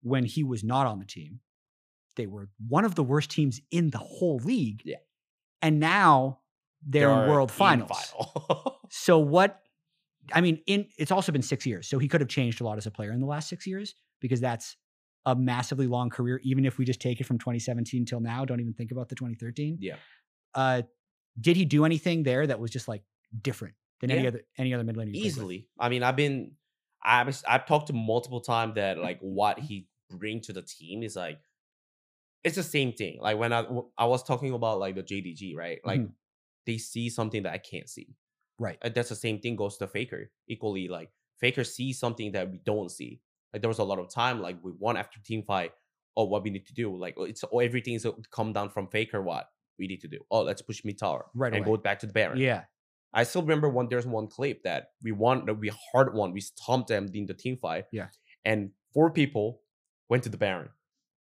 Speaker 1: when he was not on the team, they were one of the worst teams in the whole league.
Speaker 2: Yeah.
Speaker 1: And now they're
Speaker 2: They
Speaker 1: in world finals.
Speaker 2: final.
Speaker 1: So what I mean, in it's also been six years. So he could have changed a lot as a player in the last six years because that's a massively long career, even if we just take it from 2017 till now. Don't even think about the 2013.
Speaker 2: yeah.
Speaker 1: Uh did he do anything there that was just like different than any other any other mid laner? you played with?
Speaker 2: Easily. I mean, I've been I've I've talked to multiple times that like what he bring to the team is like it's the same thing. Like when I I was talking about like the JDG, right? Like
Speaker 1: Mhm.
Speaker 2: they see something that I can't see.
Speaker 1: Right.
Speaker 2: And that's the same thing goes to Faker. Equally, like Faker sees something that we don't see. Like there was a lot of time, like we won after team fight. Oh, what we need to do? Like oh, it's oh, everything's uh, come down from Faker. What we need to do? Oh, let's push mid tower
Speaker 1: Right
Speaker 2: and
Speaker 1: away.
Speaker 2: go back to the Baron.
Speaker 1: Yeah.
Speaker 2: I still remember one. There's one clip that we won. That we hard won. We stomped them in the team fight.
Speaker 1: Yeah.
Speaker 2: And four people went to the Baron,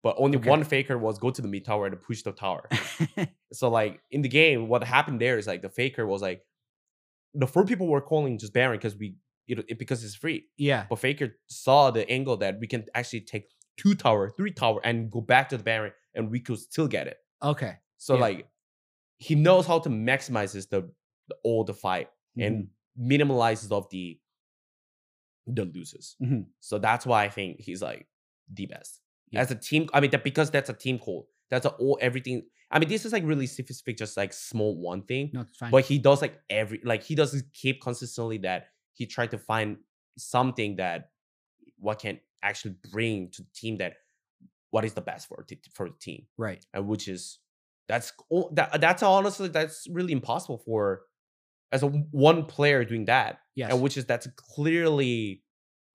Speaker 2: but only
Speaker 1: Okay.
Speaker 2: one Faker was go to the mid tower and push the tower. so like in the game, what happened there is like the Faker was like the four people were calling just Baron because we it, it because it's free.
Speaker 1: yeah.
Speaker 2: But Faker saw the angle that we can actually take two tower, three tower, and go back to the Baron, and we could still get it.
Speaker 1: Okay.
Speaker 2: So
Speaker 1: Yeah.
Speaker 2: like he knows how to maximize this the, the all the fight and
Speaker 1: Mhm.
Speaker 2: minimalizes of the the losers.
Speaker 1: Mhm.
Speaker 2: So that's why I think he's like the best.
Speaker 1: Yeah.
Speaker 2: As a team, I mean that because that's a team call. That's a all everything. I mean, this is like really specific, just like small one thing.
Speaker 1: no, it's fine.
Speaker 2: But he does like every like he doesn't keep consistently that he tried to find something that what can actually bring to the team that what is the best for t- for the team
Speaker 1: right.
Speaker 2: and which is that's that that's honestly that's really impossible for as a one player doing that
Speaker 1: Yes.
Speaker 2: and which is that's clearly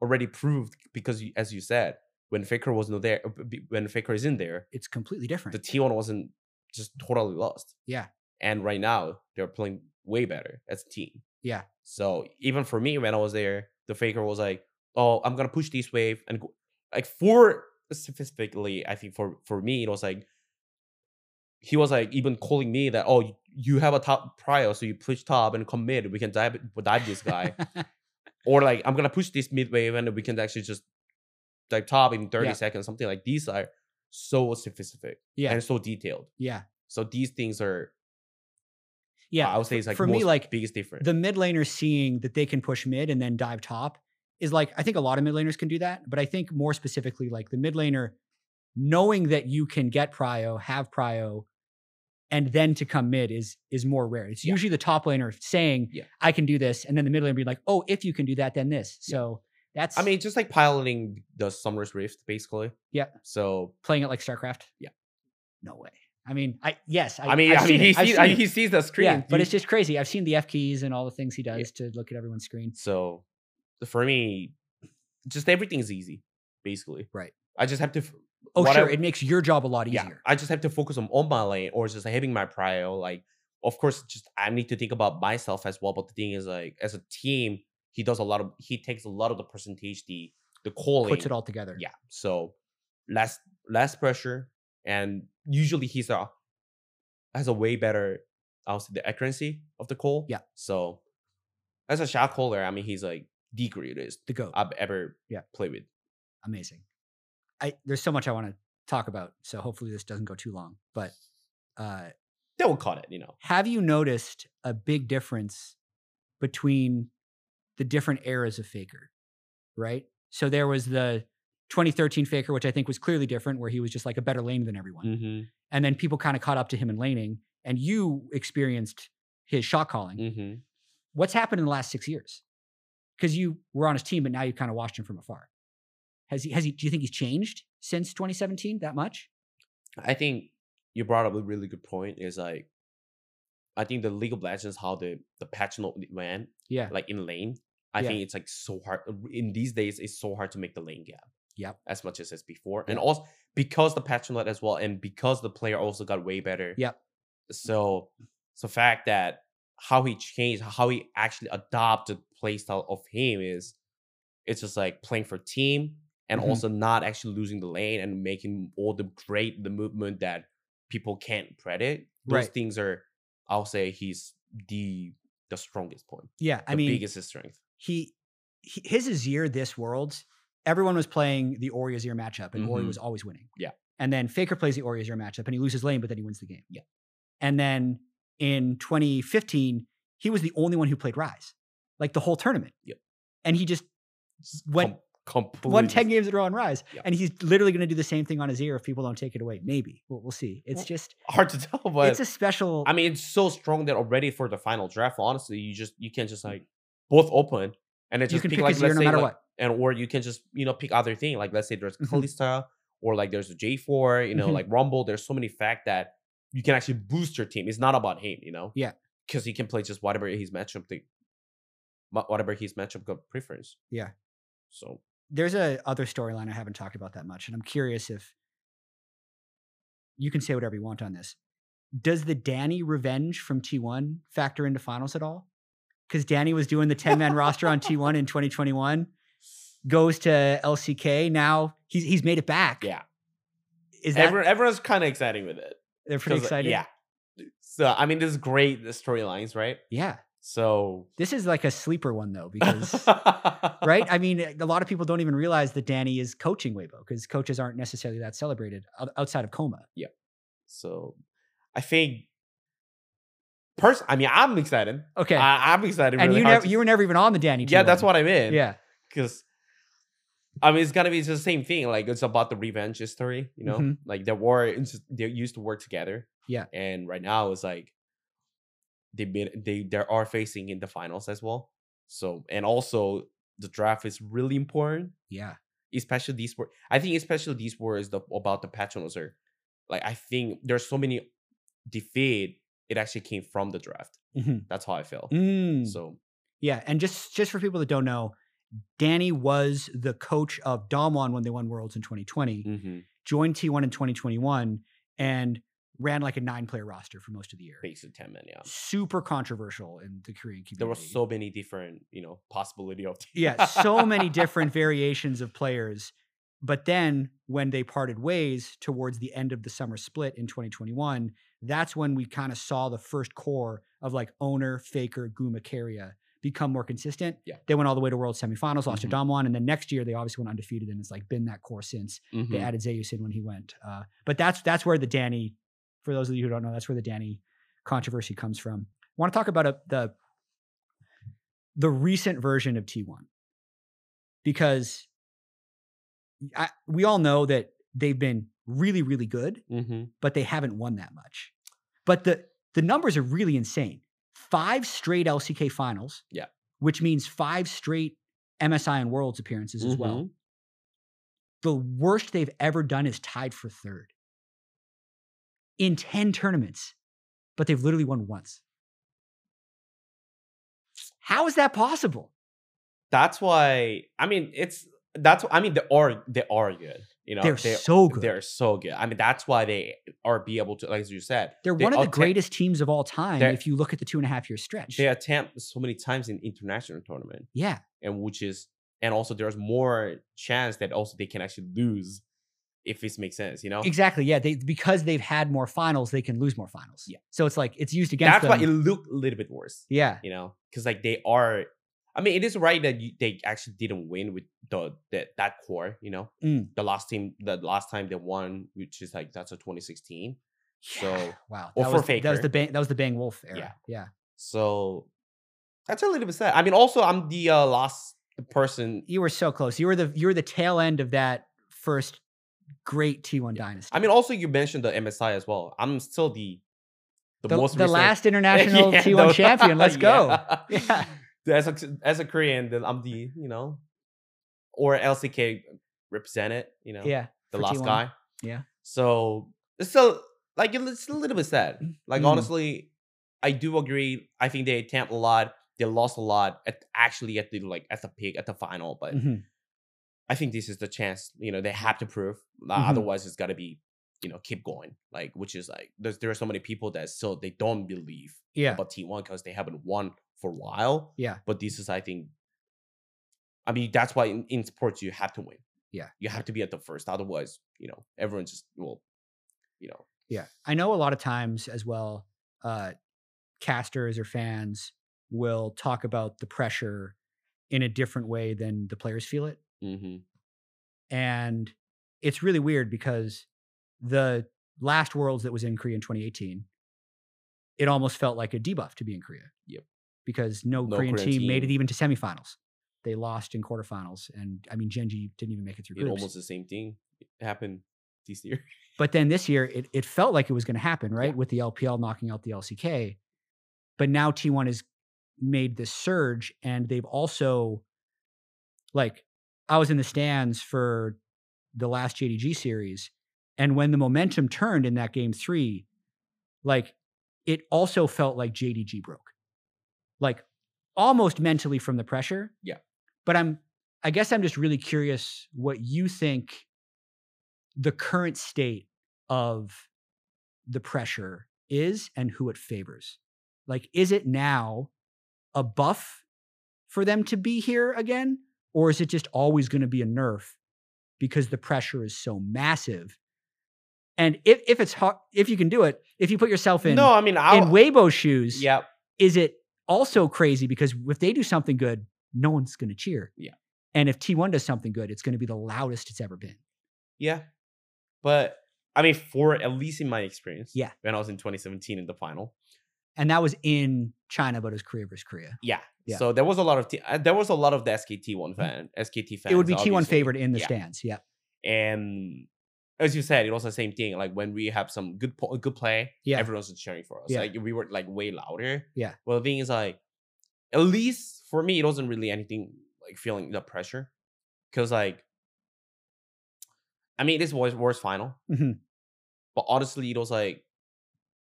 Speaker 2: already proved because you, as you said when faker wasn't there uh, when faker is in there
Speaker 1: it's completely different.
Speaker 2: the t1 wasn't just totally lost
Speaker 1: yeah.
Speaker 2: and right now they're playing way better as a team
Speaker 1: Yeah.
Speaker 2: So even for me when i was there the faker was like oh i'm gonna push this wave and go, like for specifically i think for for me it was like he was like even calling me that oh you- have a top prior so you push top and commit we can dive dive this guy or like I'm gonna push this mid wave and we can actually just like top in 30
Speaker 1: Yeah.
Speaker 2: seconds, something like these are so specific.
Speaker 1: Yeah.
Speaker 2: and so detailed.
Speaker 1: Yeah.
Speaker 2: So these things are
Speaker 1: Yeah.
Speaker 2: I would say it's like
Speaker 1: for me, like,
Speaker 2: biggest difference.
Speaker 1: the mid laners seeing that they can push mid and then dive top is like I think a lot of mid laners can do that, but I think more specifically like the mid laner knowing that you can get prio, have prio, and then to come mid is is more rare. It's
Speaker 2: Yeah.
Speaker 1: usually the top laner saying,
Speaker 2: Yeah.
Speaker 1: I can do this, and then the mid laner being like, oh, if you can do that, then this. So that's
Speaker 2: I mean, just like piloting the Summoner's Rift, basically.
Speaker 1: Yeah.
Speaker 2: So
Speaker 1: playing it like StarCraft.
Speaker 2: Yeah.
Speaker 1: No way. I mean, I yes, I,
Speaker 2: I, mean, I mean, he sees I, he sees the screen.
Speaker 1: yeah, but it's just crazy. I've seen the F keys and all the things he does to look at everyone's screen.
Speaker 2: so for me, just everything is easy, basically.
Speaker 1: Right.
Speaker 2: I just have to.
Speaker 1: Oh,
Speaker 2: what I-
Speaker 1: sure, it makes your job a lot easier. yeah.
Speaker 2: I just have to focus on on my lane or just having my prio. Like, of course, just I need to think about myself as well. But the thing is, like, as a team, he does a lot of he takes a lot of the percentage, the the calling.
Speaker 1: Puts it all together.
Speaker 2: Yeah. So less less pressure, and usually he's a has a way better, I'll say, the accuracy of the call.
Speaker 1: Yeah.
Speaker 2: So as a shot caller, I mean, he's like the greatest
Speaker 1: The goat.
Speaker 2: I've ever
Speaker 1: Yeah.
Speaker 2: played with.
Speaker 1: Amazing. I there's so much I want to talk about, so hopefully this doesn't go too long. But uh
Speaker 2: They will cut it, you know.
Speaker 1: have you noticed a big difference between the different eras of Faker? Right? So there was the 2013 Faker, which I think was clearly different, where he was just like a better lane than everyone.
Speaker 2: Mm-hmm.
Speaker 1: And then people kind of caught up to him in laning, and you experienced his shot calling.
Speaker 2: Mm-hmm.
Speaker 1: What's happened in the last six years? Because you were on his team, but now you kind of watched him from afar. Has he? Has he? Do you think he's changed since 2017 that much?
Speaker 2: I think you brought up a really good point. Is like, I think the League of Legends how the the patch note went
Speaker 1: Yeah.
Speaker 2: like in lane. I
Speaker 1: Yeah.
Speaker 2: think it's like so hard in these days. It's so hard to make the lane gap.
Speaker 1: Yep.
Speaker 2: As much as it's before, and also because the patch note as well, and because the player also got way better.
Speaker 1: Yep.
Speaker 2: So, so fact that how he changed, how he actually adopted playstyle of him is, it's just like playing for team and
Speaker 1: Mhm.
Speaker 2: also not actually losing the lane and making all the great the movement that people can't predict. Those
Speaker 1: Right.
Speaker 2: things are, I'll say, he's the the strongest point,
Speaker 1: Yeah.
Speaker 2: the
Speaker 1: I mean,
Speaker 2: biggest strength.
Speaker 1: he, he his Azir this world, everyone was playing the Ori Azir matchup, and Ori
Speaker 2: Mhm.
Speaker 1: was always winning.
Speaker 2: Yeah.
Speaker 1: And then Faker plays the Ori Azir matchup, and he loses lane, but then he wins the game.
Speaker 2: Yeah.
Speaker 1: And then in 2015, he was the only one who played Ryze, like the whole tournament.
Speaker 2: Yep.
Speaker 1: And he just went
Speaker 2: Com-
Speaker 1: won 10 games in a row on Ryze.
Speaker 2: Yeah.
Speaker 1: And he's literally going to do the same thing on his ear if people don't take it away. Maybe. We'll, we'll see. It's
Speaker 2: Well,
Speaker 1: just,
Speaker 2: hard to tell, but
Speaker 1: it's a special.
Speaker 2: I mean, it's so strong that already for the final draft, honestly, you just you can't just like both open and
Speaker 1: Mm. you
Speaker 2: just
Speaker 1: can
Speaker 2: pick
Speaker 1: pick
Speaker 2: like let's
Speaker 1: no
Speaker 2: say
Speaker 1: matter
Speaker 2: like,
Speaker 1: what.
Speaker 2: and or you can just you know pick other thing like let's say there's
Speaker 1: Mhm.
Speaker 2: Kalista or like there's a J4, you know,
Speaker 1: Mhm.
Speaker 2: like Rumble. There's so many fact that you can actually boost your team. It's not about him, you know.
Speaker 1: Yeah.
Speaker 2: because he can play just whatever his matchup thing, whatever his matchup preference.
Speaker 1: Yeah.
Speaker 2: So
Speaker 1: There's a other storyline I haven't talked about that much. And I'm curious if you can say whatever you want on this. Does the Daeny revenge from T1 factor into finals at all? Because Daeny was doing the 10 man roster on T1 in 2021, goes to LCK. Now he's he's made it back.
Speaker 2: yeah,
Speaker 1: Is that
Speaker 2: everyone, everyone's kind of excited with it.
Speaker 1: they're pretty
Speaker 2: uh,
Speaker 1: excited?
Speaker 2: Yeah. So I mean, this is great. The storylines, right?
Speaker 1: Yeah.
Speaker 2: So
Speaker 1: This is like a sleeper one though, because right? I mean, a lot of people don't even realize that Daeny is coaching Weibo because coaches aren't necessarily that celebrated outside of kkOma. Yeah.
Speaker 2: So I think person I mean I'm excited.
Speaker 1: Okay.
Speaker 2: I, I'm excited.
Speaker 1: and
Speaker 2: really
Speaker 1: you never
Speaker 2: to-
Speaker 1: you were never even on the Daeny.
Speaker 2: Yeah, that's what I mean.
Speaker 1: Yeah.
Speaker 2: Because I mean it's gonna be the same thing. Like it's about the revenge history, you know?
Speaker 1: Mhm.
Speaker 2: Like they were they used to work together.
Speaker 1: Yeah.
Speaker 2: And right now it's like they been they they are facing in the finals as well. So and also the draft is really important.
Speaker 1: Yeah.
Speaker 2: especially these were I think especially these words the, about the patronos are like I think there's so many defeat it actually came from the draft.
Speaker 1: Mhm.
Speaker 2: That's how I feel.
Speaker 1: Mm.
Speaker 2: So
Speaker 1: Yeah. And just just for people that don't know, Daeny was the coach of Damwon when they won Worlds in 2020,
Speaker 2: mhm,
Speaker 1: joined T1 in 2021, and ran like a nine player roster for most of the year.
Speaker 2: basically ten men. Yeah,
Speaker 1: Super controversial in the Korean community.
Speaker 2: there were so many different you know possibility of
Speaker 1: yeah, so many different variations of players. But then when they parted ways towards the end of the summer split in 2021, that's when we kind of saw the first core of like Oner, faker, Guma, Keria become more consistent.
Speaker 2: Yeah.
Speaker 1: They went all the way to world semifinals, lost
Speaker 2: Mhm.
Speaker 1: to Damwon, and then next year they obviously went undefeated, and it's like been that core since. They
Speaker 2: Mhm.
Speaker 1: added Zeus in when he went. Uh, but that's that's where the Daeny, for those of you who don't know, that's where the Daeny controversy comes from. I want to talk about a, the the recent version of T1 because I, we all know that they've been really really good,
Speaker 2: Mhm.
Speaker 1: but they haven't won that much. But the the numbers are really insane. Five straight LCK finals.
Speaker 2: Yeah.
Speaker 1: Which means five straight MSI and Worlds appearances as well
Speaker 2: Mhm.
Speaker 1: the worst they've ever done is tied for third in 10 tournaments, but they've literally won once. How is that possible?
Speaker 2: That's why. I mean, it's that's. I mean, they are they are good. You know,
Speaker 1: They're
Speaker 2: they,
Speaker 1: so good.
Speaker 2: They're so good. I mean, that's why they are be able to, like as you said,
Speaker 1: They're
Speaker 2: they
Speaker 1: one of the greatest teams of all time if you look at the two and a half year stretch.
Speaker 2: They attempt so many times in international tournament,
Speaker 1: yeah.
Speaker 2: and which is, and also there's more chance that also they can actually lose, if this makes sense. You know,
Speaker 1: Exactly. Yeah. They because they've had more finals, they can lose more finals.
Speaker 2: Yeah.
Speaker 1: So it's like it's used against
Speaker 2: that's why it looked a little bit worse.
Speaker 1: yeah.
Speaker 2: You know, because like they are. I mean, it is right that you, they actually didn't win with the, the that core. You know,
Speaker 1: Mm.
Speaker 2: the last team, the last time they won, which is like that's a 2016. So-
Speaker 1: Yeah. wow.
Speaker 2: or
Speaker 1: that
Speaker 2: for
Speaker 1: was, that was the bang that was the Bang Wolf era.
Speaker 2: Yeah.
Speaker 1: Yeah.
Speaker 2: So that's a little bit sad. I mean, also I'm the uh, last person.
Speaker 1: You were so close. You were the you were the tail end of that first great T1 dynasty.
Speaker 2: I mean, also you mentioned the MSI as well. I'm still the the,
Speaker 1: the,
Speaker 2: most
Speaker 1: the last international
Speaker 2: Yeah,
Speaker 1: T1
Speaker 2: the-
Speaker 1: champion. Let's go.
Speaker 2: Yeah. As a as a Korean, then I'm the you know, or LCK represented. You know,
Speaker 1: Yeah.
Speaker 2: the last
Speaker 1: T1.
Speaker 2: guy.
Speaker 1: Yeah.
Speaker 2: So it's still like it's a little bit sad. Like
Speaker 1: Mm.
Speaker 2: honestly, I do agree. I think they attempt a lot. They lost a lot at actually at the like at the peak at the final, but
Speaker 1: Mhm.
Speaker 2: I think this is the chance. You know, they have to prove. Uh,
Speaker 1: Mhm.
Speaker 2: Otherwise, it's got to be you know keep going. Like which is like there's there are so many people that still they don't believe
Speaker 1: Yeah.
Speaker 2: about T1 because they haven't won for a while.
Speaker 1: Yeah.
Speaker 2: But this is I think. I mean, that's why in, in sports you have to win.
Speaker 1: Yeah.
Speaker 2: You have to be at the first. Otherwise, you know, everyone just will, you know,
Speaker 1: Yeah. I know a lot of times as well, uh, casters or fans will talk about the pressure in a different way than the players feel it.
Speaker 2: hmm
Speaker 1: And it's really weird because the last Worlds that was in Korea in 2018, it almost felt like a debuff to be in Korea.
Speaker 2: Yep.
Speaker 1: Because no,
Speaker 2: No
Speaker 1: Korean,
Speaker 2: Korean
Speaker 1: team, made it even to semifinals. They lost in quarterfinals. And I mean, Gen.G didn't even make it through
Speaker 2: it
Speaker 1: groups.
Speaker 2: almost the same thing happened this year.
Speaker 1: But then this year, it, it felt like it was going to happen, right?
Speaker 2: Yeah.
Speaker 1: With the LPL knocking out the LCK. But now T1 has made this surge, and they've also, like, I was in the stands for the last JDG series, and when the momentum turned in that game three, like, it also felt like JDG broke, like, almost mentally from the pressure.
Speaker 2: Yeah.
Speaker 1: But I'm, I guess I'm just really curious what you think the current state of the pressure is and who it favors. Like, is it now a buff for them to be here again? Or is it just always going to be a nerf because the pressure is so massive? And if, if it's hard, if you can do it, if you put yourself in,
Speaker 2: no, I mean,
Speaker 1: in Weibo's shoes,
Speaker 2: yeah,
Speaker 1: is it also crazy because if they do something good, no one's going to cheer.
Speaker 2: Yeah.
Speaker 1: And if T1 does something good, it's going to be the loudest it's ever been.
Speaker 2: yeah, but I mean, for at least in my experience,
Speaker 1: Yeah.
Speaker 2: when I was in 2017 in the final,
Speaker 1: And that was in China, but it was Korea versus Korea.
Speaker 2: yeah,
Speaker 1: Yeah.
Speaker 2: So there was a lot of T- uh, there was a lot of the SKT one fan, SKT fans.
Speaker 1: it would be T1
Speaker 2: obviously.
Speaker 1: favorite in the
Speaker 2: Yeah.
Speaker 1: stands. Yeah.
Speaker 2: And as you said, it was the same thing. Like when we have some good po- good play,
Speaker 1: Yeah.
Speaker 2: everyone's cheering for us.
Speaker 1: Yeah.
Speaker 2: Like we were like way louder.
Speaker 1: Yeah.
Speaker 2: Well, the thing is like, at least for me, it wasn't really anything like feeling the pressure, because like, I mean, this was worst final,
Speaker 1: Mhm.
Speaker 2: but honestly, it was like,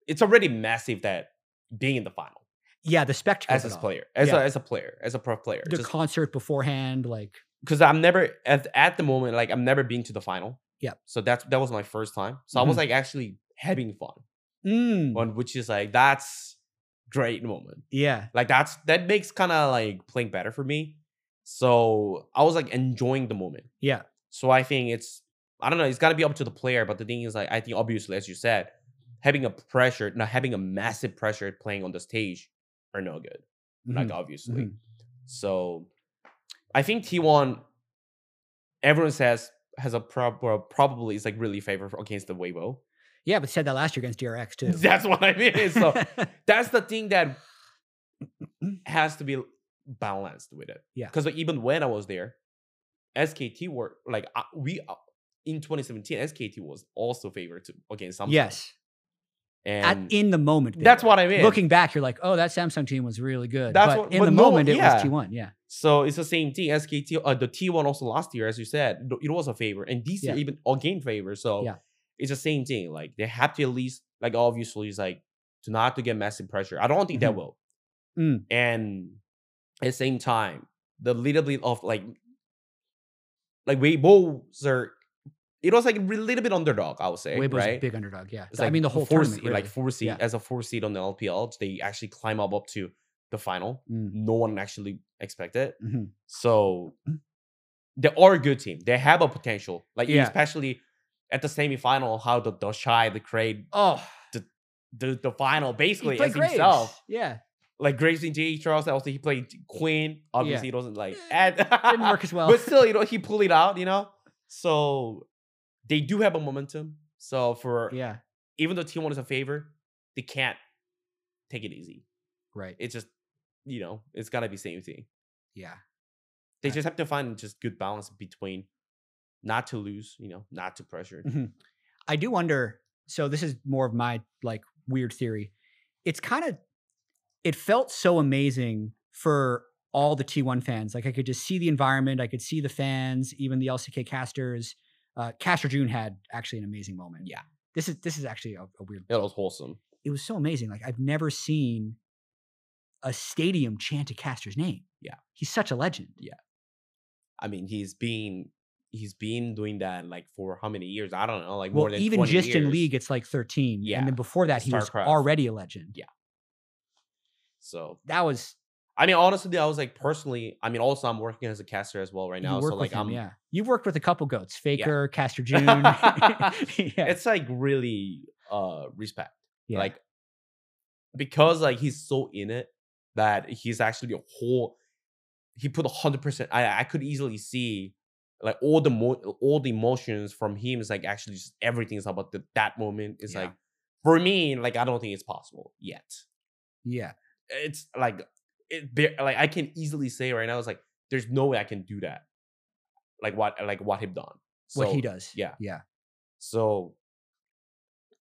Speaker 2: it's already massive that being in the final
Speaker 1: Yeah. The spectacle.
Speaker 2: as a player, as
Speaker 1: Yeah.
Speaker 2: a as a player, as a pro player.
Speaker 1: The
Speaker 2: Just
Speaker 1: concert beforehand, like,
Speaker 2: because I'm never at, at the moment like I'm never been to the final.
Speaker 1: Yep.
Speaker 2: So that's that was my first time. So I was
Speaker 1: Mhm.
Speaker 2: like actually having fun,
Speaker 1: mm,
Speaker 2: on which is like that's great moment.
Speaker 1: yeah.
Speaker 2: Like that's that makes kind of like playing better for me. So I was like enjoying the moment.
Speaker 1: Yeah.
Speaker 2: So I think it's I don't know. It's got to be up to the player. But the thing is like I think obviously as you said, having a pressure, not having a massive pressure playing on the stage are no good. Like
Speaker 1: Mhm,
Speaker 2: obviously.
Speaker 1: mhm.
Speaker 2: So I think T1, everyone says has a prob- or probably is like really favor against the Weibo.
Speaker 1: Yeah, but said that last year against DRX too.
Speaker 2: That's what I mean. So that's the thing that has to be balanced with it.
Speaker 1: Yeah.
Speaker 2: Because even when I was there, SKT were like uh, we uh, in 2017, SKT was also favored to, against Samsung.
Speaker 1: yes. At,
Speaker 2: and
Speaker 1: in the moment.
Speaker 2: that's
Speaker 1: were.
Speaker 2: what I mean.
Speaker 1: Looking back, you're like, oh, that Samsung team was really good.
Speaker 2: That's
Speaker 1: but
Speaker 2: what-
Speaker 1: in the
Speaker 2: no-
Speaker 1: moment, it
Speaker 2: yeah.
Speaker 1: was T1. Yeah.
Speaker 2: So it's the same thing. SKT, uh, the T1 also last year, as you said, it was a favor, and this year
Speaker 1: Yeah.
Speaker 2: even again favor. So
Speaker 1: Yeah.
Speaker 2: it's the same thing. Like they have to at least, like obviously, it's like to not to get massive pressure. I don't think they
Speaker 1: Mhm.
Speaker 2: will.
Speaker 1: Mm.
Speaker 2: And at the same time, the little bit of like, like Weibo's are, it was like a little bit underdog. I would say,
Speaker 1: Weibo's
Speaker 2: right?
Speaker 1: a big underdog. Yeah.
Speaker 2: It's
Speaker 1: I
Speaker 2: like
Speaker 1: mean, the whole
Speaker 2: four
Speaker 1: tournament.
Speaker 2: seed, like four seed
Speaker 1: Yeah.
Speaker 2: as a four seed on the LPL, they actually climb up up to the final.
Speaker 1: Mm.
Speaker 2: No one actually expected.
Speaker 1: Mhm.
Speaker 2: So they are a good team. They have a potential. Like
Speaker 1: Yeah.
Speaker 2: especially at the semifinal, how the TheShy the Kraid
Speaker 1: Oh,
Speaker 2: the, the final basically as
Speaker 1: Graves.
Speaker 2: himself.
Speaker 1: Yeah.
Speaker 2: Like Graves and J. Charles, also he played Queen. Obviously, it wasn't like
Speaker 1: Eh,
Speaker 2: and-
Speaker 1: Didn't work as well.
Speaker 2: but still, you know, he pulled it out. You know, so they do have a momentum. So for
Speaker 1: yeah.
Speaker 2: even though T1 is a favor, they can't take it easy.
Speaker 1: Right.
Speaker 2: It's just you know, it's gotta be same thing.
Speaker 1: Yeah.
Speaker 2: They just have to find just good balance between not to lose, you know, not to pressure.
Speaker 1: Mhm. I do wonder. So this is more of my like weird theory. It's kind of it felt so amazing for all the T1 fans. Like I could just see the environment. I could see the fans, even the LCK casters. Uh, Caster Jun had actually an amazing moment.
Speaker 2: Yeah.
Speaker 1: This is this is actually a, a weird.
Speaker 2: It was wholesome.
Speaker 1: It was so amazing. Like I've never seen a stadium chant a caster's name.
Speaker 2: Yeah.
Speaker 1: He's such a legend. Yeah.
Speaker 2: I mean, he's been he's been doing that like for how many years? I don't know, like
Speaker 1: Well,
Speaker 2: more than
Speaker 1: even
Speaker 2: 20
Speaker 1: just in league, it's like 13.
Speaker 2: Yeah.
Speaker 1: And then before that, he was already a legend.
Speaker 2: Yeah. So
Speaker 1: That was
Speaker 2: I mean, honestly, I was like personally. I mean, also I'm working as a caster as well right now. So like
Speaker 1: him,
Speaker 2: I'm
Speaker 1: yeah. You've worked with a couple goats, Faker, Caster Jun. yeah.
Speaker 2: it's like really uh respect.
Speaker 1: Yeah.
Speaker 2: Like because like he's so in it that he's actually a whole he put a hundred percent I I could easily see like all the mo- all the emotions from him is like actually just everything's about the, that moment. It's
Speaker 1: Yeah.
Speaker 2: like for me, like I don't think it's possible yet.
Speaker 1: yeah.
Speaker 2: It's like it there like I can easily say right now, it's like there's no way I can do that. Like what like what him done.
Speaker 1: What he does.
Speaker 2: yeah.
Speaker 1: Yeah.
Speaker 2: so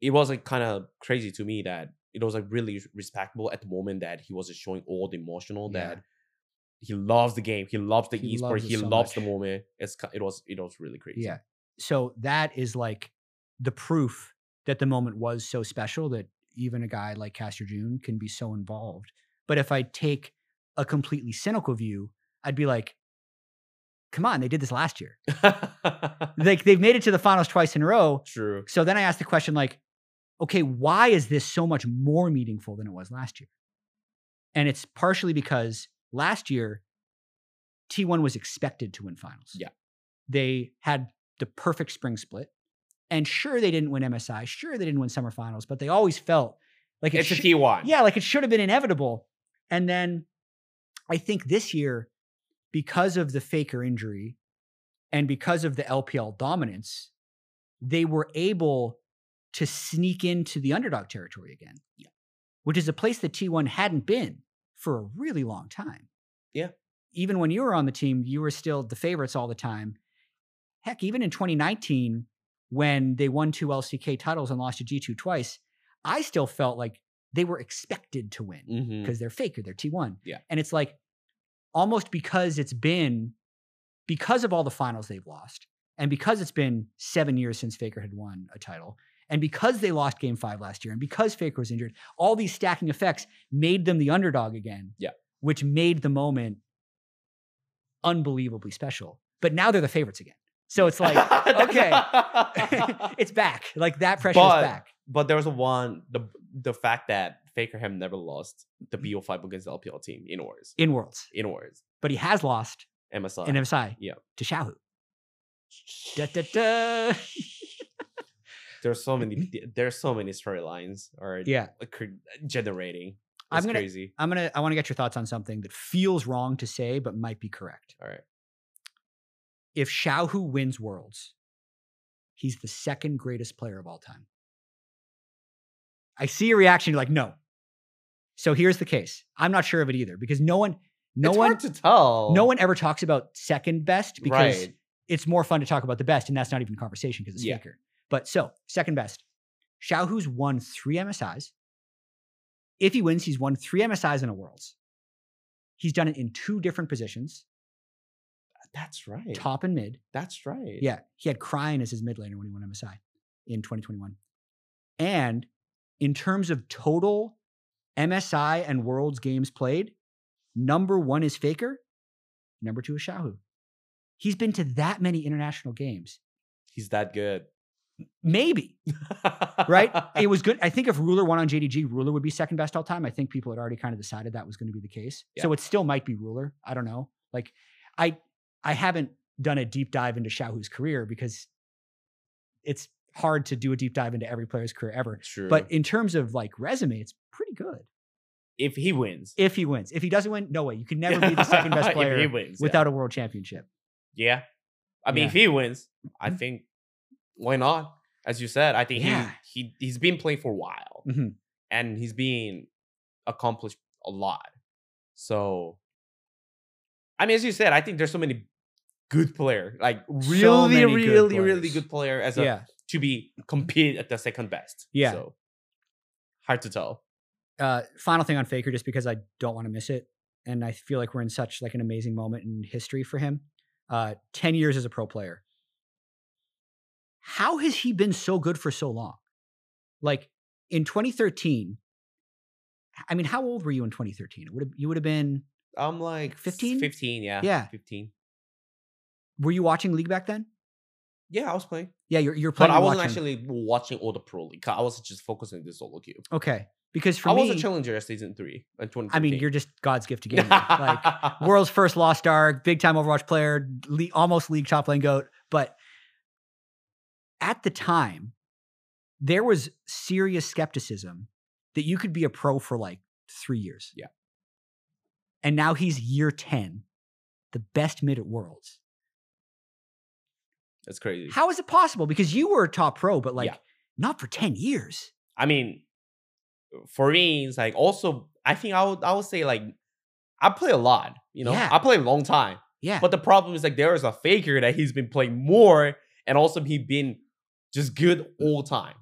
Speaker 2: it was like kind of crazy to me that it was like really respectable at the moment that he was just showing all the emotional
Speaker 1: Yeah.
Speaker 2: that he loves the game, he loves the
Speaker 1: He
Speaker 2: esport,
Speaker 1: loves
Speaker 2: he
Speaker 1: so
Speaker 2: loves the moment. It's it was it was really crazy.
Speaker 1: Yeah. So that is like the proof that the moment was so special that even a guy like Caster Jun can be so involved. But if I take a completely cynical view, I'd be like, come on, they did this last year. Like they've made it to the finals twice in a row.
Speaker 2: True.
Speaker 1: So then I asked the question like, okay, why is this so much more meaningful than it was last year? And it's partially because last year T1 was expected to win finals.
Speaker 2: Yeah.
Speaker 1: They had the perfect spring split. And sure they didn't win MSI, sure they didn't win summer finals, but they always felt like it
Speaker 2: It's a
Speaker 1: should-
Speaker 2: T1.
Speaker 1: yeah, like it should have been inevitable. And then I think this year, because of the Faker injury and because of the LPL dominance, they were able to sneak into the underdog territory again.
Speaker 2: Yeah.
Speaker 1: Which is a place that T1 hadn't been for a really long time.
Speaker 2: Yeah.
Speaker 1: Even when you were on the team, you were still the favorites all the time. Heck, even in 2019, when they won two LCK titles and lost to G2 twice, I still felt like they were expected to win
Speaker 2: mm-hmm.
Speaker 1: because they're faker, they're T1.
Speaker 2: Yeah.
Speaker 1: And it's like almost because it's been because of all the finals they've lost, and because it's been seven years since Faker had won a title, and because they lost game five last year, and because Faker was injured, all these stacking effects made them the underdog again.
Speaker 2: Yeah.
Speaker 1: Which made the moment unbelievably special. But now they're the favorites again. So it's like, okay, it's back. Like that pressure
Speaker 2: But-
Speaker 1: is back.
Speaker 2: but there was one the the fact that Faker have never lost the
Speaker 1: Mm-hmm.
Speaker 2: BO5 against the LPL team in Wars.
Speaker 1: in Worlds.
Speaker 2: In Wars.
Speaker 1: But he has lost
Speaker 2: MSI.
Speaker 1: in MSI
Speaker 2: yeah.
Speaker 1: to Xiaohu. Da, da, da.
Speaker 2: There's so many mm-hmm. there's so many storylines or
Speaker 1: Yeah.
Speaker 2: generating.
Speaker 1: I'm gonna
Speaker 2: crazy.
Speaker 1: I'm gonna I want to get your thoughts on something that feels wrong to say but might be correct.
Speaker 2: All right.
Speaker 1: If Xiao Xiaohu wins Worlds, he's the second greatest player of all time. I see your reaction. You're like, no. So here's the case. I'm not sure of it either because no one, no
Speaker 2: it's
Speaker 1: one,
Speaker 2: hard to tell.
Speaker 1: no one ever talks about second best because
Speaker 2: Right.
Speaker 1: it's more fun to talk about the best, and that's not even a conversation because it's
Speaker 2: Yeah.
Speaker 1: faker. But so second best, Xiaohu's won three MSIs. If he wins, he's won three MSIs in a Worlds. He's done it in two different positions,
Speaker 2: That's right.
Speaker 1: top and mid.
Speaker 2: That's right.
Speaker 1: Yeah, he had Cryin as his mid laner when he won MSI in 2021. And in terms of total MSI and Worlds games played, number one is Faker, number two is Xiaohu. He's been to that many international games.
Speaker 2: He's that good.
Speaker 1: Maybe, right? it was good. I think if Ruler won on JDG, Ruler would be second best all time. I think people had already kind of decided that was going to be the case. So it still might be Ruler. I don't know. Like I I haven't done a deep dive into Xiaohu's career because it's hard to do a deep dive into every player's career ever.
Speaker 2: True.
Speaker 1: But in terms of like resume, it's pretty good.
Speaker 2: if he wins,
Speaker 1: If he wins. If he doesn't win, no way. You can never be the second best
Speaker 2: If he
Speaker 1: player
Speaker 2: wins, yeah.
Speaker 1: without a world championship.
Speaker 2: Yeah. I mean,
Speaker 1: Yeah.
Speaker 2: if he wins, I
Speaker 1: Mhm.
Speaker 2: think why not? As you said, I think
Speaker 1: Yeah.
Speaker 2: he he he's been playing for a while
Speaker 1: Mhm.
Speaker 2: and he's been accomplished a lot. So I mean, as you said, I think there's so many good player, like really,
Speaker 1: good
Speaker 2: really, really good player as a
Speaker 1: Yeah.
Speaker 2: to be compete at the second best.
Speaker 1: Yeah.
Speaker 2: So hard to tell.
Speaker 1: uh, final thing on Faker, just because I don't want to miss it, and I feel like we're in such like an amazing moment in history for him. Uh, Ten years as a pro player. How has he been so good for so long? Like in 2013. I mean, how old were you in 2013? It would have you would have been.
Speaker 2: I'm like
Speaker 1: 15?
Speaker 2: 15, yeah.
Speaker 1: Yeah.
Speaker 2: 15.
Speaker 1: Were you watching League back then?
Speaker 2: Yeah, I was playing.
Speaker 1: Yeah, you're you're
Speaker 2: But
Speaker 1: playing.
Speaker 2: I wasn't
Speaker 1: watching.
Speaker 2: actually watching all the pro league. I was just focusing on the solo queue.
Speaker 1: okay because for me.
Speaker 2: I
Speaker 1: me,
Speaker 2: was a challenger at season three in 2013.
Speaker 1: I mean, you're just God's gift to gaming. like world's first lost star, big time Overwatch player, le- almost league top lane goat. But at the time, there was serious skepticism that you could be a pro for like three years.
Speaker 2: Yeah.
Speaker 1: And now he's year 10, the best mid at Worlds.
Speaker 2: That's crazy.
Speaker 1: How is it possible? Because you were a top pro, but like
Speaker 2: Yeah.
Speaker 1: not for 10 years.
Speaker 2: I mean, for me, it's like also I think I would I would say like I play a lot. You know,
Speaker 1: Yeah.
Speaker 2: I play a long time.
Speaker 1: Yeah.
Speaker 2: But the problem is like there is a faker that he's been playing more, and also he's been just good all time.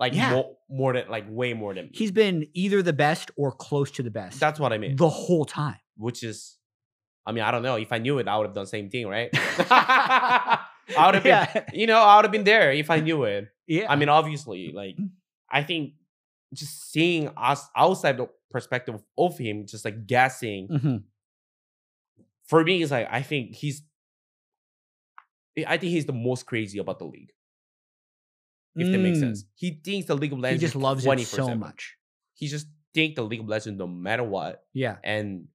Speaker 2: Like
Speaker 1: Yeah.
Speaker 2: more, more than like way more than me.
Speaker 1: he's been either the best or close to the best
Speaker 2: That's what I mean.
Speaker 1: the whole time.
Speaker 2: Which is, I mean, I don't know. If I knew it, I would have done the same thing, right? I would have been, you know, I would have been there if I knew it.
Speaker 1: Yeah.
Speaker 2: I mean, obviously, like I think just seeing us outside the perspective of him, just like guessing,
Speaker 1: Mhm.
Speaker 2: for me, is like I think he's, I think he's the most crazy about the league. If that makes
Speaker 1: Mm.
Speaker 2: sense, he thinks the League of Legends.
Speaker 1: He
Speaker 2: just
Speaker 1: loves it so
Speaker 2: 24/7.
Speaker 1: much.
Speaker 2: He just think the League of Legends no matter what,
Speaker 1: Yeah.
Speaker 2: and